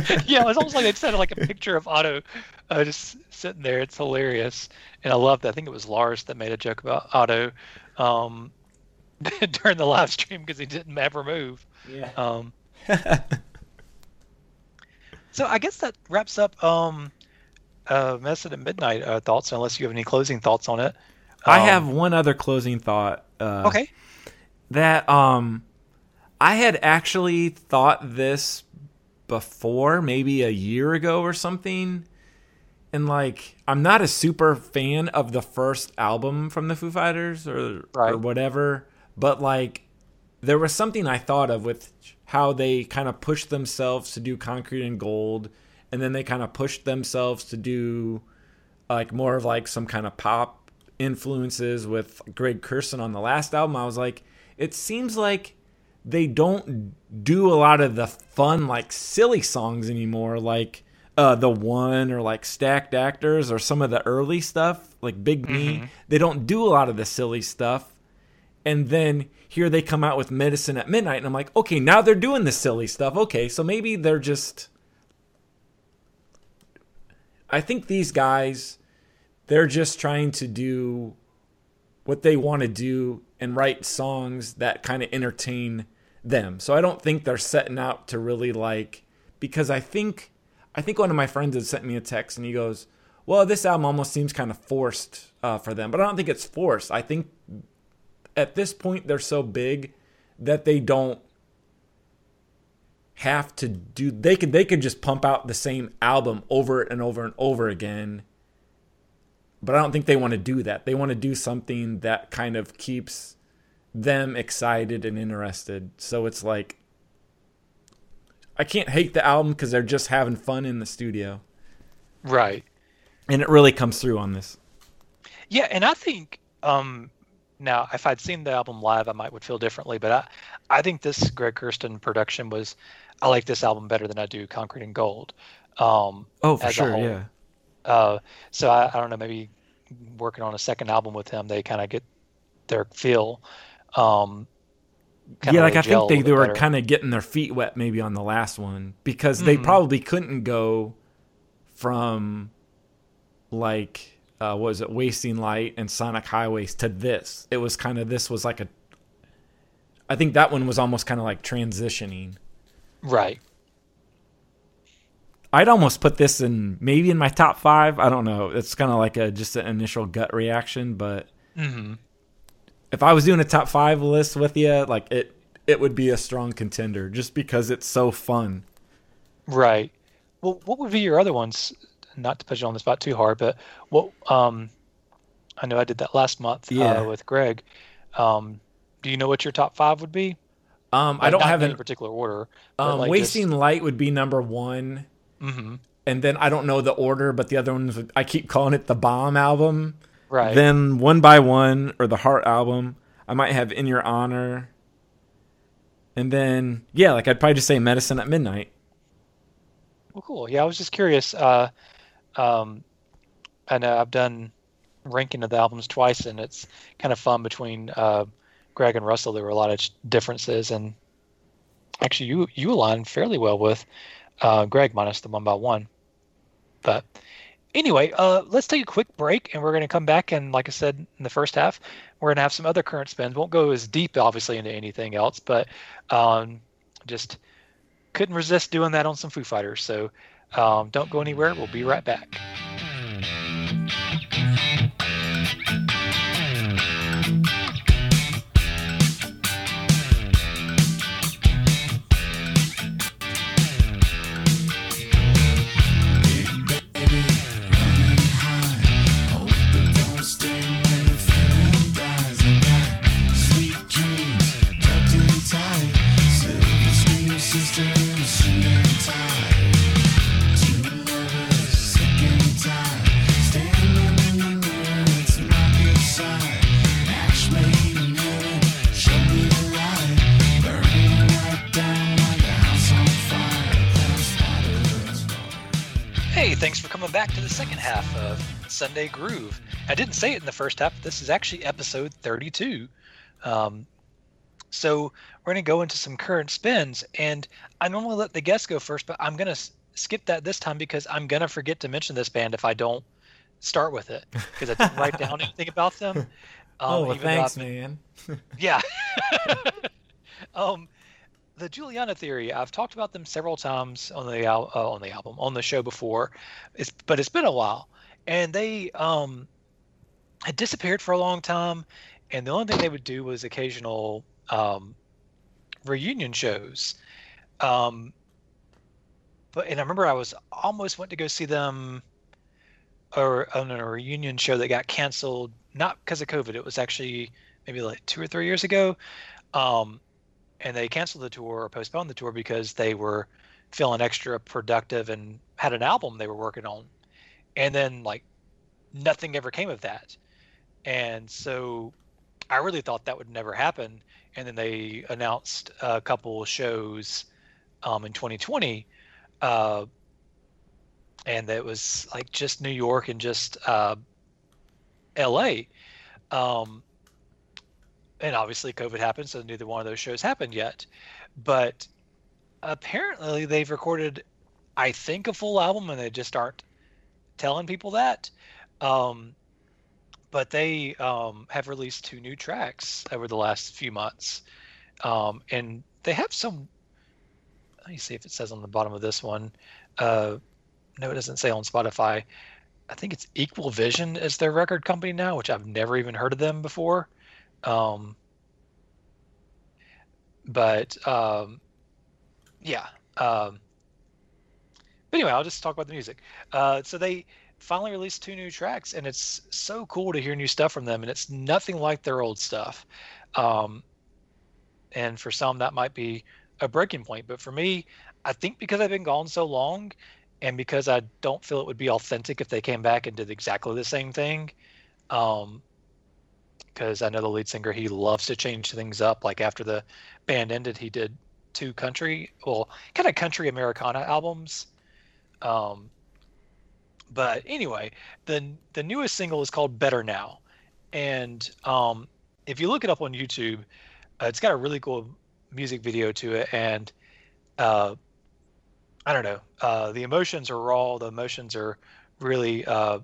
yeah, it was almost like they just had like a picture of Otto uh, just sitting there. It's hilarious, and I love that. I think it was Lars that made a joke about Otto um, during the live stream because he didn't ever move. yeah. Um, so I guess that wraps up um, uh, Medicine at Midnight uh, thoughts, unless you have any closing thoughts on it. I Um, have one other closing thought. Uh, Okay. that um I had actually thought this before, maybe a year ago or something. And like I'm not a super fan of the first album from the Foo Fighters or or whatever, but like there was something I thought of with how they kind of pushed themselves to do Concrete and Gold and then they kind of pushed themselves to do like more of like some kind of pop influences with Greg Kurstin on the last album. I was like, it seems like they don't do a lot of the fun, like silly songs anymore, like uh, the one or like Stacked Actors or some of the early stuff, like Big Me. They don't do a lot of the silly stuff. And then here they come out with Medicine at Midnight, and I'm like, okay, now they're doing the silly stuff. Okay, so maybe they're just. I think these guys, they're just trying to do what they want to do and write songs that kind of entertain them. So I don't think they're setting out to really like because I think I think one of my friends had sent me a text and he goes, "Well, this album almost seems kind of forced uh, for them," but I don't think it's forced. I think at this point they're so big that they don't have to do they could they could just pump out the same album over and over and over again but I don't think they want to do that. They want to do something that kind of keeps them excited and interested. So it's like I can't hate the album because they're just having fun in the studio, Right. and it really comes through on this. Yeah, and I think um, now if I'd seen the album live, I might would feel differently. But I, I think this Greg Kurstin production was, I like this album better than I do Concrete and Gold. Um, Oh, for sure, yeah. Uh, so I, I don't know, maybe working on a second album with him, they kind of get their feel. Um, yeah, like I think they, they were kind of getting their feet wet maybe on the last one because they Mhm. probably couldn't go from like uh, was it Wasting Light and Sonic Highways to this. It was kind of this was like a. I think that one was almost kind of like transitioning. right. I'd almost put this in maybe in my top five. I don't know. It's kind of like a just an initial gut reaction, but hmm if I was doing a top five list with you, like it, it would be a strong contender just because it's so fun. Right. Well, what would be your other ones? Not to put you on the spot too hard, but what? Um, I know I did that last month Yeah. uh, with Greg. Um, do you know what your top five would be? Um, I don't have any particular order. um, like, wasting light would be number one, Just, hmm and then I don't know the order, but the other ones I keep calling it the bomb album. Right. Then one by one or the heart album, I might have in your honor, and then yeah, like I'd probably just say medicine at midnight. well, cool. Yeah, I was just curious. Uh, um, I know I've done ranking of the albums twice, and it's kind of fun between uh, Greg and Russell. There were a lot of differences, and actually, you you align fairly well with uh, Greg minus the one by one. But anyway, uh, let's take a quick break, and we're going to come back. And like I said in the first half, we're going to have some other current spins. Won't go as deep, obviously, into anything else, but um, just couldn't resist doing that on some Foo Fighters. So um, don't go anywhere. We'll be right back. Thanks for coming back to the second half of Sunday Groove. I didn't say it in the first half. This is actually episode 32. Um, so we're going to go into some current spins, and I normally let the guests go first, but I'm going to s- skip that this time because I'm going to forget to mention this band if I don't start with it because I didn't write down anything about them. Um, oh, well, thanks, man. yeah. um, the Juliana theory. I've talked about them several times on the uh, on the album on the show before, it's, but it's been a while, and they um had disappeared for a long time, and the only thing they would do was occasional um reunion shows. Um, but and I remember I was almost went to go see them or on a reunion show that got canceled not because of COVID. It was actually maybe like two or three years ago. Um, and they canceled the tour or postponed the tour because they were feeling extra productive and had an album they were working on. And then like nothing ever came of that. And so I really thought that would never happen. And then they announced a couple shows um, in 2020. Uh, and it was like just New York and just uh, LA. Um, and obviously COVID happened, so neither one of those shows happened yet. But apparently they've recorded, I think, a full album, and they just aren't telling people that. Um, but they um, have released two new tracks over the last few months, um, and they have some. Let me see if it says on the bottom of this one. Uh, no, it doesn't say on Spotify. I think it's Equal Vision is their record company now, which I've never even heard of them before. Um, but um, yeah. Um, but anyway, I'll just talk about the music. Uh, so they finally released two new tracks, and it's so cool to hear new stuff from them, and it's nothing like their old stuff. Um, and for some, that might be a breaking point, but for me, I think because I've been gone so long, and because I don't feel it would be authentic if they came back and did exactly the same thing. Um, because I know the lead singer he loves to change things up. Like after the band ended, he did two country, well, kind of country Americana albums. Um, but anyway, the the newest single is called "Better Now," and um, if you look it up on YouTube, uh, it's got a really cool music video to it, and uh, I don't know, uh, the emotions are raw. The emotions are really uh,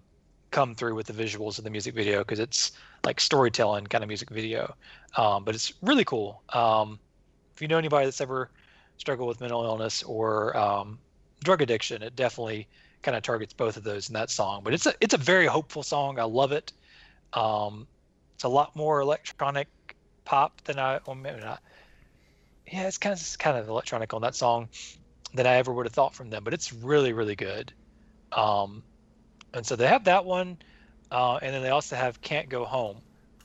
come through with the visuals of the music video because it's like storytelling kind of music video. Um, but it's really cool. Um, if you know anybody that's ever struggled with mental illness or um, drug addiction, it definitely kind of targets both of those in that song. But it's a it's a very hopeful song. I love it. Um, it's a lot more electronic pop than I well maybe not. Yeah, it's kind of it's kind of electronic on that song than I ever would have thought from them. But it's really really good. Um, and so they have that one, uh, and then they also have "Can't Go Home,"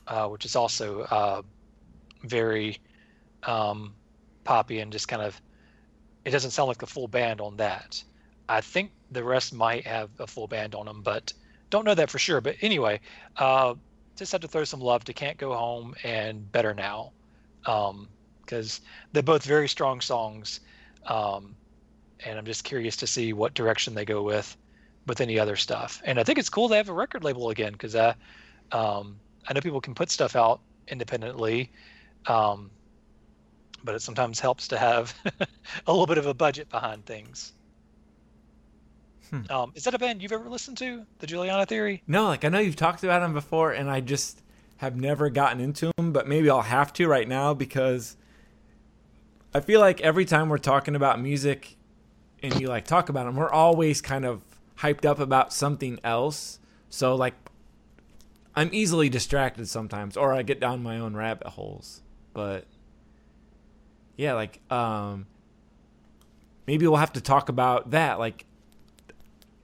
uh, which is also uh, very um, poppy and just kind of. It doesn't sound like the full band on that. I think the rest might have a full band on them, but don't know that for sure. But anyway, uh, just have to throw some love to "Can't Go Home" and "Better Now," because they're both very strong songs, um, and I'm just curious to see what direction they go with with any other stuff. And I think it's cool they have a record label again because I, um, I know people can put stuff out independently, um, but it sometimes helps to have a little bit of a budget behind things. Hmm. Um, is that a band you've ever listened to, the Juliana Theory? No, like I know you've talked about them before, and I just have never gotten into them, But maybe I'll have to right now because I feel like every time we're talking about music and you like talk about them, we're always kind of hyped up about something else. So like I'm easily distracted sometimes, or I get down my own rabbit holes. But yeah, like um, maybe we'll have to talk about that. Like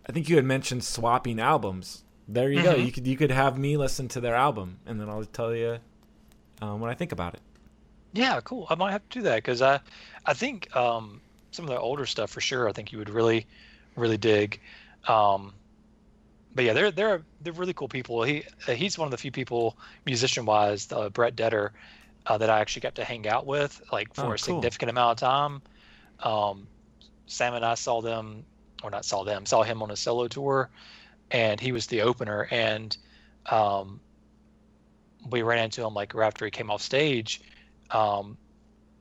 I think you had mentioned swapping albums. There you go. Mhm. You could you could have me listen to their album, and then I'll tell you um, what I think about it. Yeah, cool. I might have to do that because I, I think um, some of the older stuff for sure. I think you would really, really dig. Um, but yeah, they're they're they're really cool people. He uh, he's one of the few people musician wise, uh, Brett Detar, uh, that I actually got to hang out with like for Oh, a cool. significant amount of time. Um, Sam and I saw them or not saw them, saw him on a solo tour, and he was the opener. And um, we ran into him like right after he came off stage, um,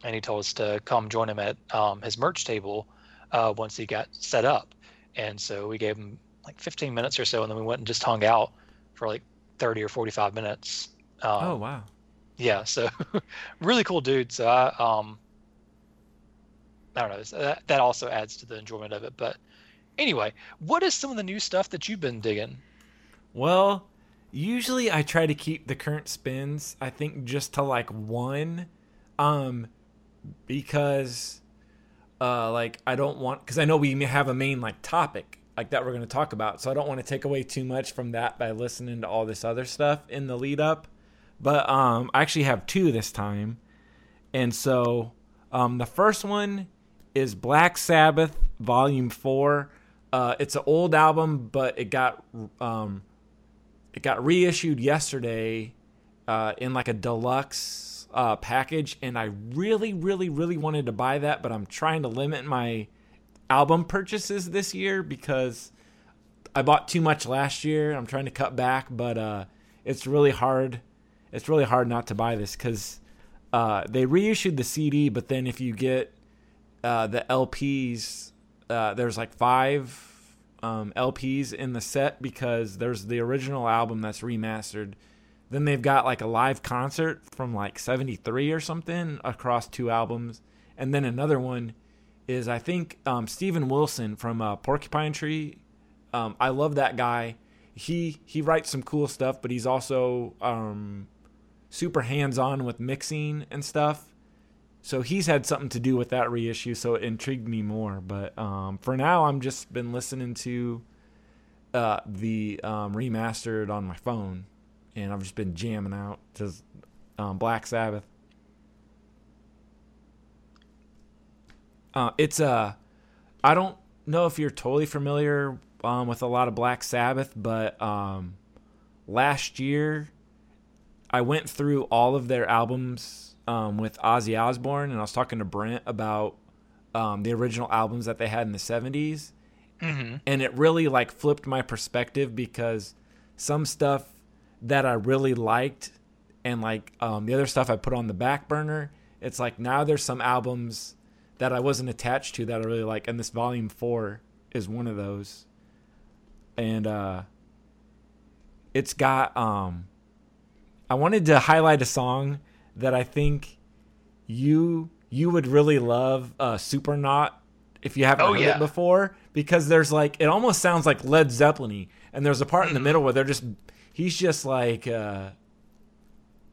and he told us to come join him at um, his merch table uh, once he got set up. And so we gave him like 15 minutes or so, and then we went and just hung out for like 30 or 45 minutes. Um, oh wow. Yeah, so really cool dude. So I um I don't know. That, that also adds to the enjoyment of it. But anyway, what is some of the new stuff that you've been digging? Well, usually I try to keep the current spins, I think just to like one um because uh like I don't want cuz I know we have a main like topic like that we're going to talk about. So I don't want to take away too much from that by listening to all this other stuff in the lead up. But um I actually have two this time. And so um the first one is Black Sabbath Volume 4. Uh it's an old album, but it got um it got reissued yesterday uh, in like a deluxe uh, package, and I really, really, really wanted to buy that, but I'm trying to limit my album purchases this year because I bought too much last year. I'm trying to cut back, but uh, it's really hard. It's really hard not to buy this because uh, they reissued the CD, but then if you get uh, the LPs, uh, there's like five um, LPs in the set because there's the original album that's remastered. Then they've got like a live concert from like 73 or something across two albums. And then another one is, I think, um, Steven Wilson from uh, Porcupine Tree. Um, I love that guy. He he writes some cool stuff, but he's also um, super hands on with mixing and stuff so he's had something to do with that reissue, so it intrigued me more. But um, for now, I'm just been listening to uh, the um, remastered on my phone, and I've just been jamming out to um, Black Sabbath. Uh, it's a, uh, I don't know if you're totally familiar um, with a lot of Black Sabbath, but um, last year I went through all of their albums um, with Ozzy Osbourne, and I was talking to Brent about um, the original albums that they had in the 70s. Mm-hmm. And it really like flipped my perspective because some stuff that I really liked and like um, the other stuff I put on the back burner, it's like now there's some albums that I wasn't attached to that I really like, and this volume four is one of those. And uh, it's got um, I wanted to highlight a song that I think you you would really love uh, Supernaut if you haven't oh, heard yeah. it before because there's like it almost sounds like Led Zeppelin and there's a part in the middle where they're just he's just like uh,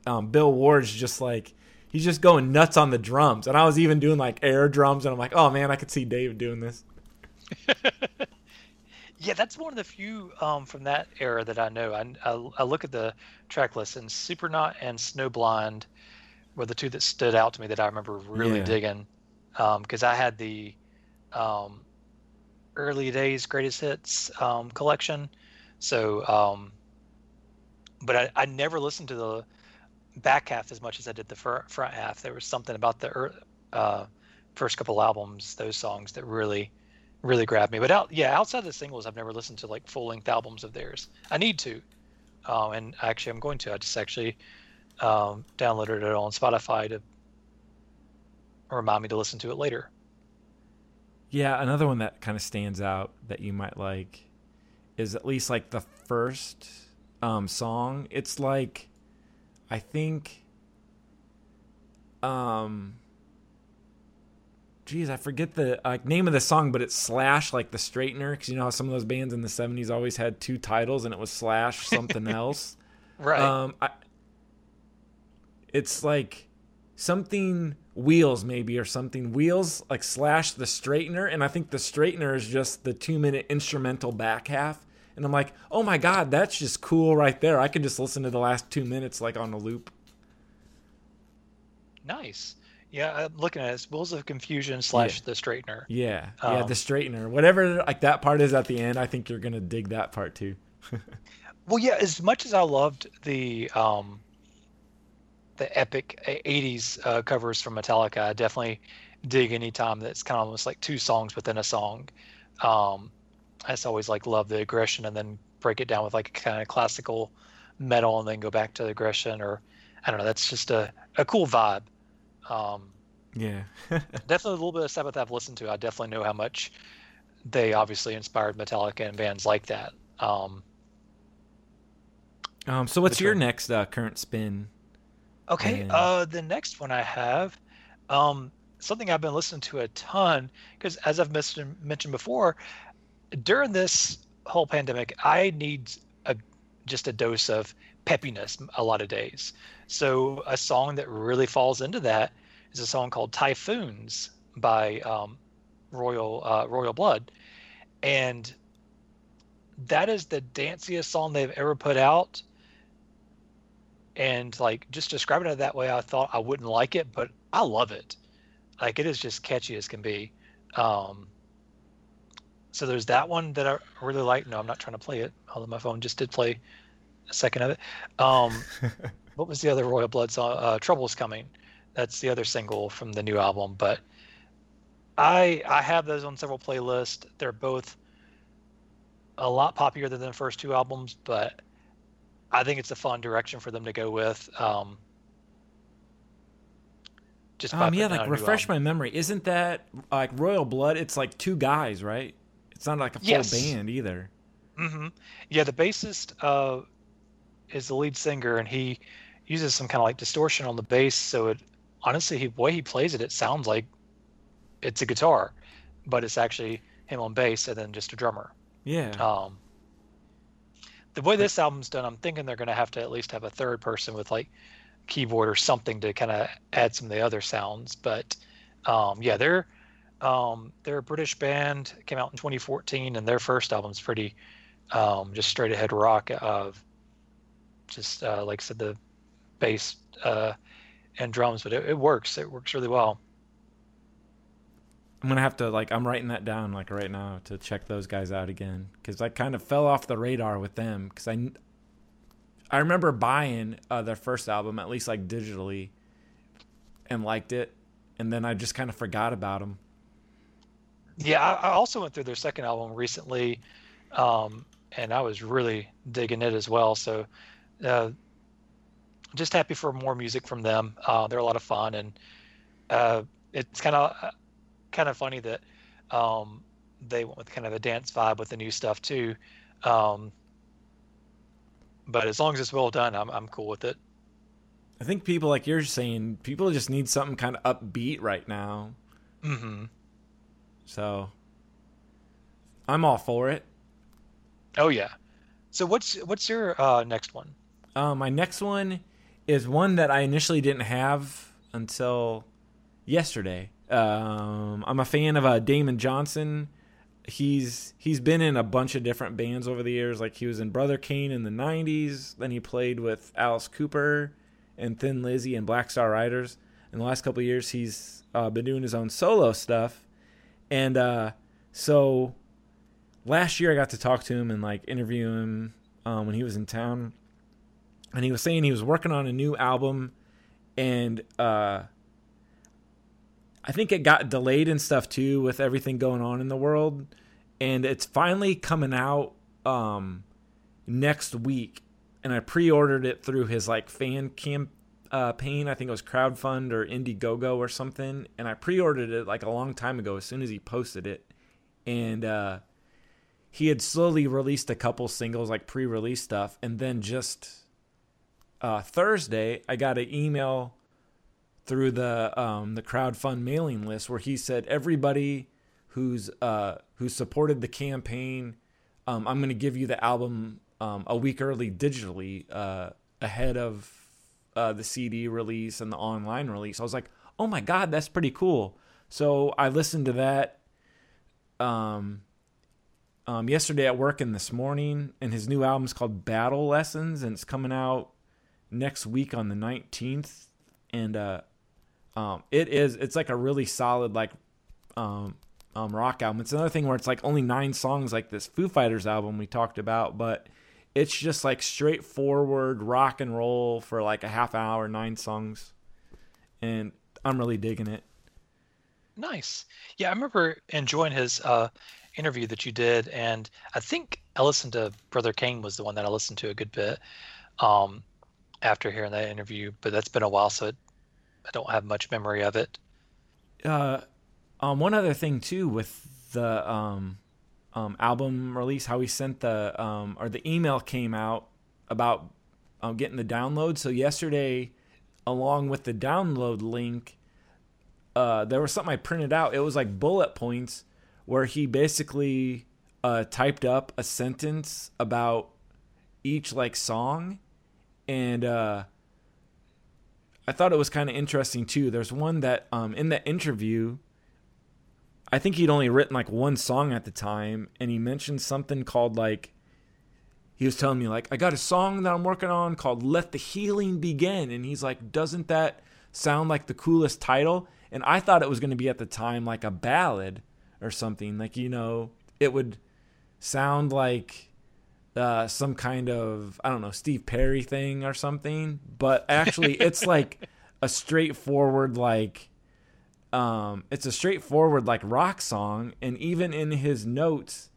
um, Bill Ward's just like he's just going nuts on the drums and I was even doing like air drums and I'm like oh man I could see Dave doing this. yeah, that's one of the few um, from that era that I know. I, I, I look at the track list and Supernaut and Snowblind were the two that stood out to me that I remember really Yeah. digging. Because I had the um, early days greatest hits um, collection. So, um, but I, I never listened to the back half as much as I did the fir- front half. There was something about the uh, first couple albums, those songs that really, really grabbed me. But out, yeah, outside of the singles, I've never listened to like full length albums of theirs. I need to, um, and actually, I'm going to. I just actually um, downloaded it on Spotify to remind me to listen to it later. Yeah, another one that kind of stands out that you might like is at least like the first um, song. It's like I think um geez, I forget the like name of the song, but it's Slash like the Straightener because you know how some of those bands in the '70s always had two titles and it was Slash something else. Right. Um, I, it's like something wheels maybe or something wheels like slash the straightener and i think the straightener is just the two minute instrumental back half and i'm like oh my god that's just cool right there i can just listen to the last two minutes like on a loop nice. Yeah, I'm looking at it. It's Wheels of Confusion slash Yeah. The Straightener. yeah yeah Um, the straightener whatever like that part is at the end i think you're gonna dig that part too Well, yeah, as much as I loved the um, the epic '80s uh, covers from Metallica, I definitely dig any time that's kind of almost like two songs within a song. Um, I just always like love the aggression and then break it down with like a kind of classical metal and then go back to the aggression or I don't know. That's just a, a cool vibe. Um, Yeah. definitely a little bit of Sabbath I've listened to. I definitely know how much they obviously inspired Metallica and bands like that. Um, um. So what's your one? next uh, current spin? Okay. And- Uh, the next one I have, um, something I've been listening to a ton because, as I've mentioned mentioned before, during this whole pandemic, I need a just a dose of peppiness a lot of days. So a song that really falls into that is a song called "Typhoons" by um, Royal uh, Royal Blood, and that is the danciest song they've ever put out. And like just describing it that way i thought i wouldn't like it but i love it. Like it is just catchy as can be. Um so there's that one that i really like no i'm not trying to play it although my phone just did play a second of it um what was the other royal blood song uh trouble's coming that's the other single from the new album but i i have those on several playlists they're both a lot poppier than the first two albums but I think it's a fun direction for them to go with. Um, just Um. Yeah. Like refresh album. my memory. Isn't that like Royal Blood? It's like two guys, right? It's not like a full Yes. band either. hmm Yeah, the bassist uh, is the lead singer, and he uses some kind of like distortion on the bass. So it honestly, he way he plays it, it sounds like it's a guitar, but it's actually him on bass and then just a drummer. Yeah. Um, the way this album's done, I'm thinking they're going to have to at least have a third person with like keyboard or something to kind of add some of the other sounds. But um, yeah, they're um, they're a British band. Came out in 2014, and their first album's pretty um, just straight ahead rock of just uh, like I said, the bass uh, and drums. But it, it works. It works really well. I'm gonna have to like I'm writing that down like right now to check those guys out again because I kind of fell off the radar with them because I I remember buying uh, their first album at least like digitally and liked it and then I just kind of forgot about them. Yeah, I, I also went through their second album recently, um, and I was really digging it as well. So, uh, just happy for more music from them. Uh, they're a lot of fun, and uh, it's kind of kind of funny that um, they went with kind of a dance vibe with the new stuff too. Um, but as long as it's well done, I'm I'm cool with it. I think people like you're saying people just need something kind of upbeat right now. hmm So I'm all for it. Oh yeah. So what's what's your uh, next one? Uh, my next one is one that I initially didn't have until yesterday. Um, I'm a fan of uh, Damon Johnson. He's he's been in a bunch of different bands over the years. Like he was in Brother Kane in the '90s. Then he played with Alice Cooper and Thin Lizzy and Black Star Riders. In the last couple of years, he's uh, been doing his own solo stuff. And uh, so last year, I got to talk to him and like interview him um, when he was in town. And he was saying he was working on a new album and uh I think it got delayed and stuff too with everything going on in the world. And it's finally coming out um next week. And I pre-ordered it through his like fan camp uh, pain. I think it was crowdfund or Indiegogo or something, and I pre-ordered it like a long time ago. As soon as he posted it, and uh, he had slowly released a couple singles, like pre-release stuff, and then just uh, Thursday, I got an email through the um, the crowdfund mailing list where he said everybody who's uh, who supported the campaign, um, I'm going to give you the album um, a week early digitally uh, ahead of uh, the CD release and the online release. I was like, oh my god, that's pretty cool. So I listened to that um, um, yesterday at work and this morning, and his new album is called Battle Lessons, and it's coming out next week on the 19th. And uh, um, it is it's like a really solid like um, um, rock album. It's another thing where it's like only nine songs, like this Foo Fighters album we talked about, but it's just like straightforward rock and roll for like a half hour, nine songs, and I'm really digging it. Nice. Yeah, I remember enjoying his uh, interview that you did, and I think I listened to Brother Kane was the one that I listened to a good bit um, after hearing that interview, but that's been a while, so it, I don't have much memory of it. Uh, um, one other thing too with the um, um, album release, how he sent the um, or the email came out about um, getting the download. So yesterday, along with the download link, uh, there was something I printed out. It was like bullet points where he basically uh, typed up a sentence about each like song, and uh, I thought it was kind of interesting too. There's one that um, in the interview I think he'd only written like one song at the time, and he mentioned something called like he was telling me like I got a song that I'm working on called "Let the Healing Begin," and he's like, doesn't that sound like the coolest title? And I thought it was going to be at the time like a ballad or something, like you know, it would sound like uh, some kind of I don't know Steve Perry thing or something, but actually it's like a straightforward like um, it's a straightforward like rock song, and even in his notes,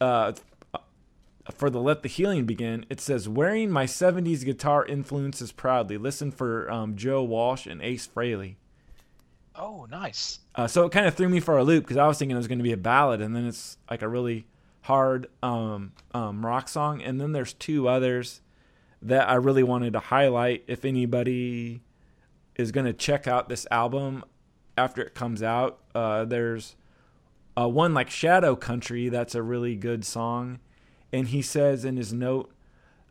uh, for the "Let the Healing Begin," it says, "Wearing my '70s guitar influences proudly." Listen for um, Joe Walsh and Ace Frehley. Oh, nice. Uh, so it kind of threw me for a loop because I was thinking it was going to be a ballad, and then it's like a really hard um, um, rock song. And then there's two others that I really wanted to highlight. If anybody is going to check out this album, after it comes out. Uh, there's uh, one like Shadow Country that's a really good song, and he says in his note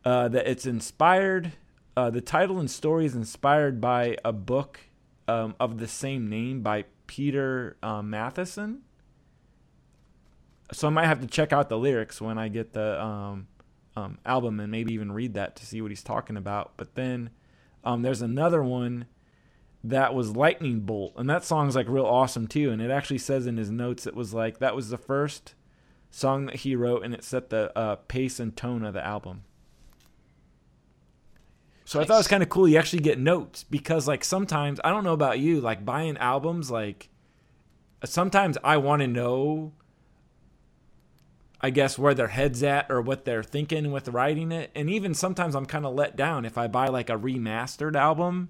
uh, that it's inspired. Uh, the title and story is inspired by a book um, of the same name by Peter uh, Matthiessen. So I might have to check out the lyrics when I get the um, um, album and maybe even read that to see what he's talking about. But then um, there's another one that was Lightning Bolt. And that song's like real awesome too. And it actually says in his notes it was like that was the first song that he wrote and it set the uh, pace and tone of the album. So nice. I thought it was kind of cool. You actually get notes because, like, sometimes I don't know about you, like buying albums, like sometimes I want to know, I guess, where their heads at or what they're thinking with writing it. And even sometimes I'm kind of let down if I buy like a remastered album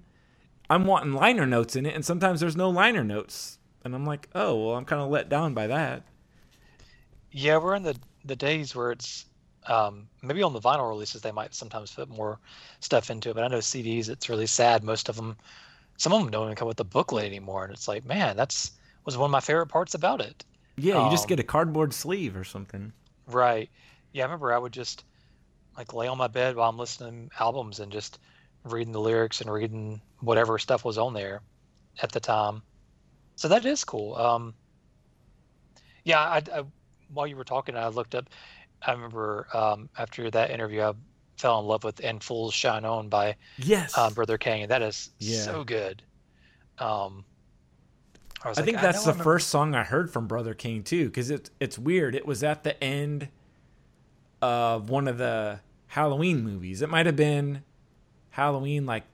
I'm wanting liner notes in it, and sometimes there's no liner notes, and I'm like, oh, well, I'm kind of let down by that. Yeah, we're in the the days where it's um, maybe on the vinyl releases they might sometimes put more stuff into it, but I know CDs it's really sad. Most of them, some of them don't even come with the booklet anymore, and it's like, man, that's was one of my favorite parts about it. Yeah, you um, just get a cardboard sleeve or something. Right. Yeah, I remember I would just like lay on my bed while I'm listening to albums and just reading the lyrics and reading whatever stuff was on there at the time. So that is cool. Um, yeah, I, I, while you were talking, I looked up. I remember um, after that interview, I fell in love with "And Fools Shine On" by yes, um, Brother Kane, and that is yeah. so good. Um, I, I like, think that's I the first song I heard from Brother Kane too, because it's it's weird. It was at the end of one of the Halloween movies. It might have been Halloween, like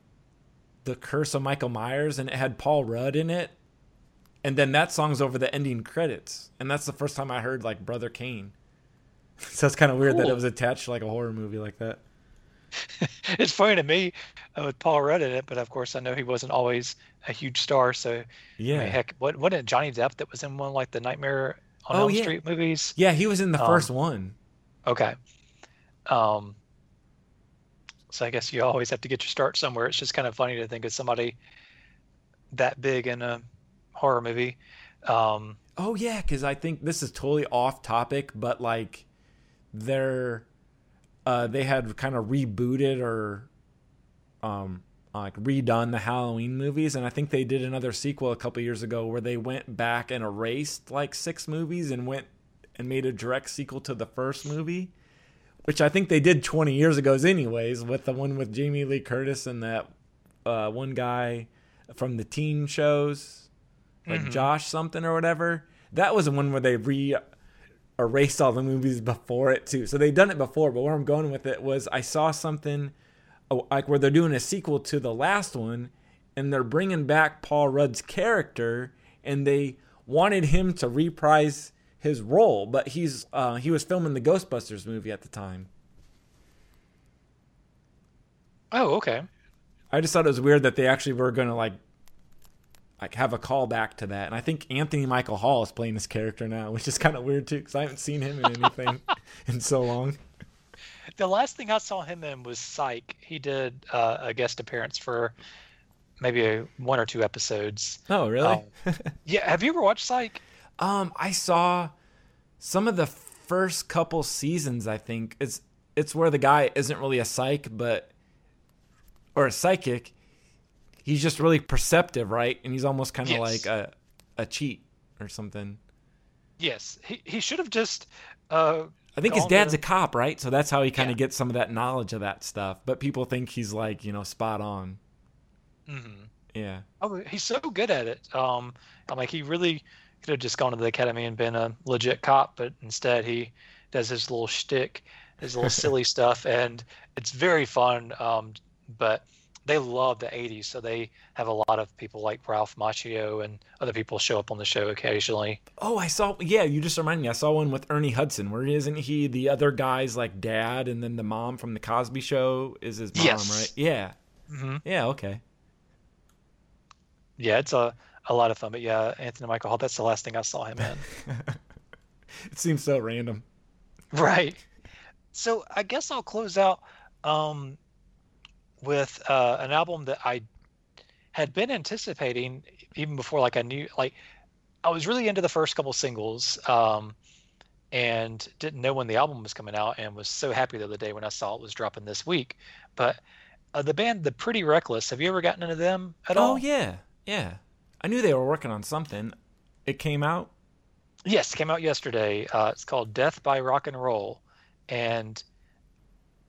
the Curse of Michael Myers, and it had Paul Rudd in it. And then that song's over the ending credits, and that's the first time I heard like Brother Kane. so it's kind of weird cool. that it was attached to like a horror movie like that. it's funny to me uh, with Paul Rudd in it, but of course I know he wasn't always a huge star. So yeah, I mean, heck, what what did Johnny Depp that was in one like the Nightmare on oh, Elm yeah. Street movies? Yeah, he was in the um, first one. Okay. Um, so I guess you always have to get your start somewhere. It's just kind of funny to think of somebody that big in a horror movie. Um, oh yeah, because I think this is totally off topic, but like they're uh, they had kind of rebooted or um, like redone the Halloween movies, and I think they did another sequel a couple years ago where they went back and erased like six movies and went and made a direct sequel to the first movie which I think they did 20 years ago, anyways, with the one with Jamie Lee Curtis and that uh, one guy from the teen shows, like mm-hmm. Josh something or whatever. That was the one where they re erased all the movies before it too. So they'd done it before, but where I'm going with it was I saw something oh, like where they're doing a sequel to the last one, and they're bringing back Paul Rudd's character, and they wanted him to reprise his role, but he's uh, he was filming the Ghostbusters movie at the time. Oh, okay. I just thought it was weird that they actually were going to like like have a callback to that. And I think Anthony Michael Hall is playing this character now, which is kind of weird too because I haven't seen him in anything in so long. The last thing I saw him in was Psych. He did uh, a guest appearance for maybe a, one or two episodes. Oh, really? Um, yeah. Have you ever watched Psych? Um, I saw some of the first couple seasons. I think it's it's where the guy isn't really a psych, but or a psychic. He's just really perceptive, right? And he's almost kind of Yes. like a a cheat or something. Yes. He he should have just. Uh, I think his dad's to- a cop, right? So that's how he kind of Yeah. gets some of that knowledge of that stuff. But people think he's like, you know, spot on. Mhm. Yeah. Oh, he's so good at it. Um, I'm like he really could have just gone to the academy and been a legit cop, but instead he does his little shtick, his little silly stuff, and it's very fun. Um, but they love the '80s, so they have a lot of people like Ralph Macchio and other people show up on the show occasionally. Oh, I saw. Yeah, you just reminded me. I saw one with Ernie Hudson, where isn't he the other guy's like dad, and then the mom from the Cosby Show is his mom, Yes. right? Yeah. hmm Yeah. Okay. Yeah, it's a a lot of fun. But yeah, Anthony Michael Hall. That's the last thing I saw him in. It seems so random. Right. So I guess I'll close out um, with uh, an album that I had been anticipating even before, like I knew, like I was really into the first couple singles, um, and didn't know when the album was coming out, and was so happy the other day when I saw it was dropping this week. But uh, the band, The Pretty Reckless, have you ever gotten into them at all? Oh yeah, yeah. I knew they were working on something. It came out. Yes, came out yesterday. Uh, it's called Death by Rock and Roll, and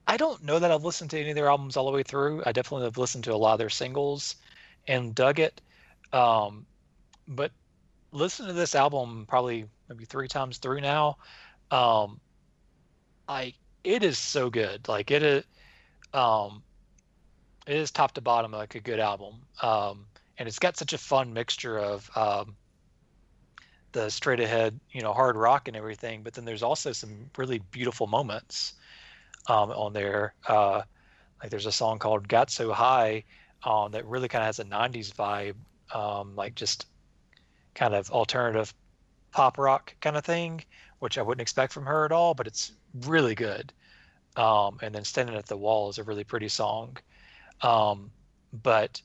I don't know that I've listened to any of their albums all the way through. I definitely have listened to a lot of their singles and dug it. Um, but listen to this album probably maybe three times through now. Um, I it is so good. Like it is, um, it is top to bottom like a good album. Um, and it's got such a fun mixture of um, the straight ahead, you know, hard rock and everything. But then there's also some really beautiful moments um, on there. Uh, like there's a song called "Got So High" um, that really kind of has a '90s vibe, um, like just kind of alternative pop rock kind of thing, which I wouldn't expect from her at all. But it's really good. Um, and then "Standing at the Wall" is a really pretty song. Um, but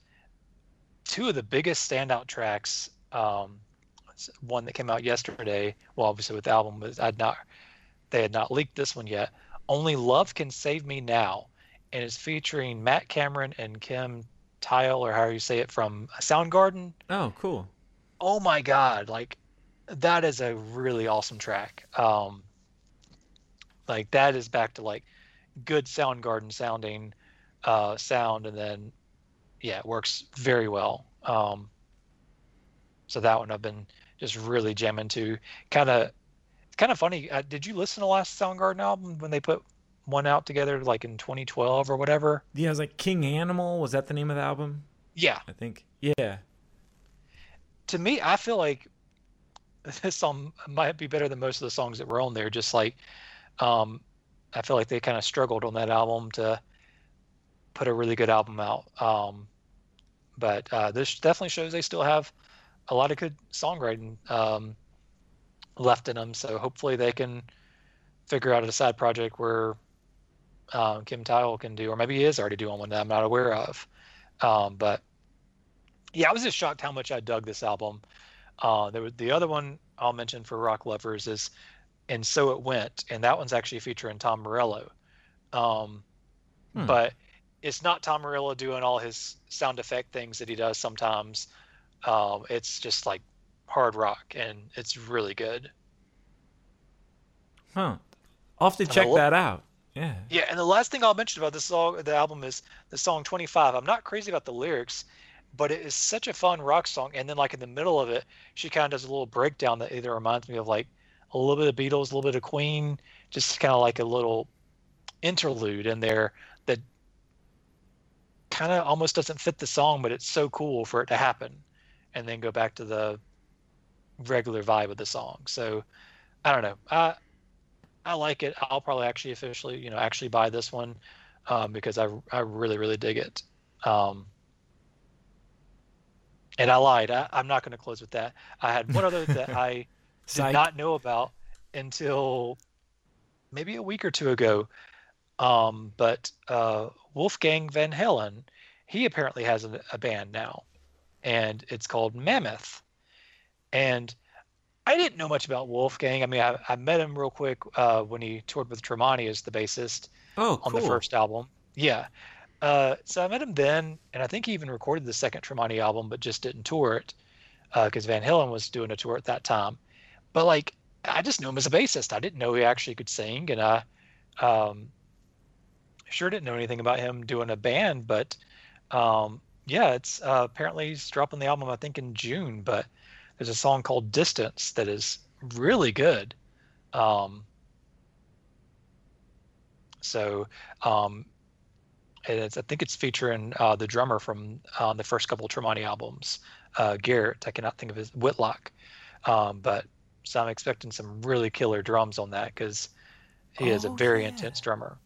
two of the biggest standout tracks. Um, one that came out yesterday. Well, obviously with the album, but I'd not they had not leaked this one yet. Only Love Can Save Me Now, and it's featuring Matt Cameron and Kim Thayil, or however you say it, from Soundgarden. Oh, cool. Oh my God! Like that is a really awesome track. Um, like that is back to like good Soundgarden sounding uh, sound, and then yeah, it works very well. Um, so that one I've been just really jamming to. Kind of, it's kind of funny. Uh, did you listen to last Soundgarden album when they put one out together, like in 2012 or whatever? Yeah, it was like King Animal. Was that the name of the album? Yeah. I think. Yeah. To me, I feel like this song might be better than most of the songs that were on there. Just like, um, I feel like they kind of struggled on that album to put a really good album out. Um, but uh, this definitely shows they still have a lot of good songwriting um, left in them. So hopefully they can figure out a side project where um, Kim Thayil can do, or maybe he is already doing one that I'm not aware of. Um, but yeah, I was just shocked how much I dug this album. Uh, there was the other one I'll mention for rock lovers is "And So It Went," and that one's actually featuring Tom Morello. Um, Hmm. But it's not Tom Morello doing all his sound effect things that he does sometimes. Um, it's just like hard rock, and it's really good. Huh. I'll have to check that out. Yeah. Yeah, and the last thing I'll mention about this song, the album is the song 25. I'm not crazy about the lyrics, but it is such a fun rock song. And then, like in the middle of it, she kind of does a little breakdown that either reminds me of like a little bit of Beatles, a little bit of Queen, just kind of like a little interlude in there that kind of almost doesn't fit the song, but it's so cool for it to happen, and then go back to the regular vibe of the song. So I don't know. I I like it. I'll probably actually officially, you know, actually buy this one um, because I I really really dig it. Um, and I lied. I, am not going to close with that. I had one other that I did not know about until maybe a week or two ago. Um, but uh, Wolfgang Van Halen, he apparently has a, a band now, and it's called Mammoth. And I didn't know much about Wolfgang. I mean, I, I met him real quick uh, when he toured with Tremonti as the bassist oh, cool. on the first album. Yeah. Uh, so I met him then, and I think he even recorded the second Tremonti album, but just didn't tour it because uh, Van Halen was doing a tour at that time. But like, I just knew him as a bassist. I didn't know he actually could sing, and I um, sure didn't know anything about him doing a band. But um, yeah, it's uh, apparently he's dropping the album I think in June. But there's a song called Distance that is really good. Um, so um, it's, I think it's featuring uh, the drummer from uh, the first couple of Tremonti albums, uh, Garrett. I cannot think of his Whitlock, um, but so I'm expecting some really killer drums on that because he oh, is a oh, very yeah. intense drummer.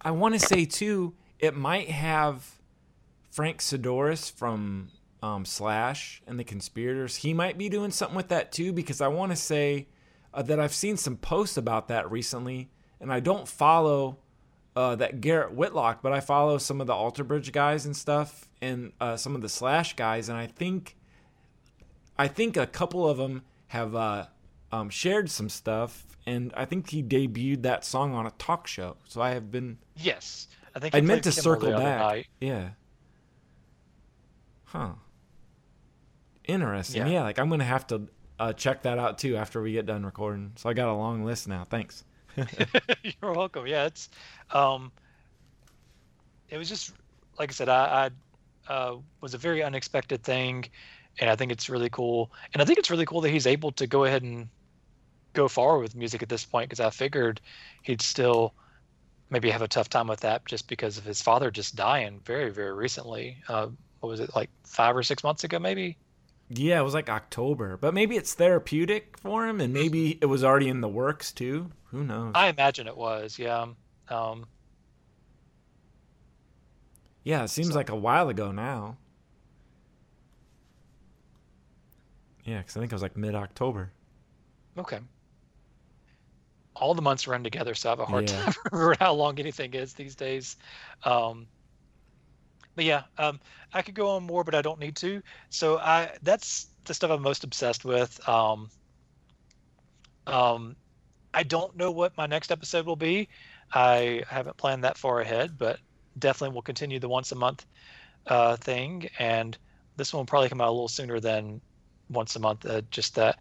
I want to say too, it might have Frank Sidoris from um, Slash and the Conspirators. He might be doing something with that too because I want to say uh, that I've seen some posts about that recently, and I don't follow uh, that Garrett Whitlock, but I follow some of the Alter Bridge guys and stuff, and uh, some of the Slash guys, and I think, I think a couple of them have uh, um, shared some stuff, and I think he debuted that song on a talk show. So I have been. Yes, I think I meant to circle back. Yeah. Huh. Interesting. Yeah. yeah, like I'm gonna have to uh, check that out too after we get done recording. So I got a long list now. Thanks. You're welcome. Yeah, it's um, it was just like I said, I, I uh, was a very unexpected thing, and I think it's really cool. And I think it's really cool that he's able to go ahead and go forward with music at this point because I figured he'd still maybe have a tough time with that just because of his father just dying very very recently. Uh, what was it like five or six months ago maybe? Yeah, it was like October, but maybe it's therapeutic for him, and maybe it was already in the works too. Who knows? I imagine it was. Yeah. Um, yeah, it seems so. like a while ago now. Yeah, because I think it was like mid October. Okay. All the months run together, so I have a hard yeah. time remembering how long anything is these days. Um, but yeah, um, I could go on more, but I don't need to. So I that's the stuff I'm most obsessed with. Um, um, I don't know what my next episode will be. I haven't planned that far ahead, but definitely will continue the once a month uh, thing. And this one will probably come out a little sooner than once a month. Uh, just that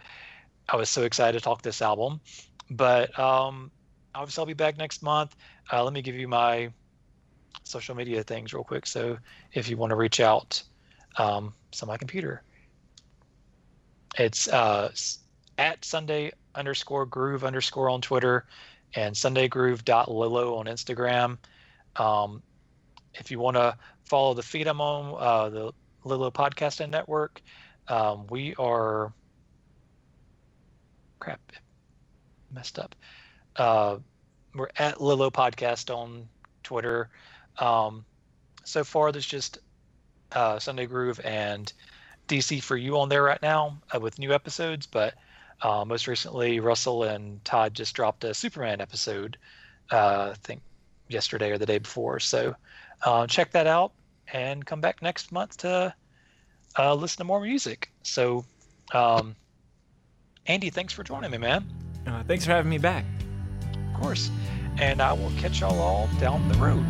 I was so excited to talk this album. But um, obviously, I'll be back next month. Uh, let me give you my social media things real quick. So if you want to reach out, um, it's on my computer. It's uh, at Sunday underscore groove underscore on Twitter and sundaygroove.lilo on Instagram. Um, if you want to follow the feed I'm on, uh, the Lilo Podcasting Network, um, we are crap messed up. Uh, we're at Lilo Podcast on Twitter. Um, so far, there's just uh, Sunday Groove and DC for you on there right now uh, with new episodes. But uh, most recently, Russell and Todd just dropped a Superman episode, uh, I think yesterday or the day before. So uh, check that out and come back next month to uh, listen to more music. So, um, Andy, thanks for joining me, man. Uh, thanks for having me back. Of course. And I will catch y'all all down the road.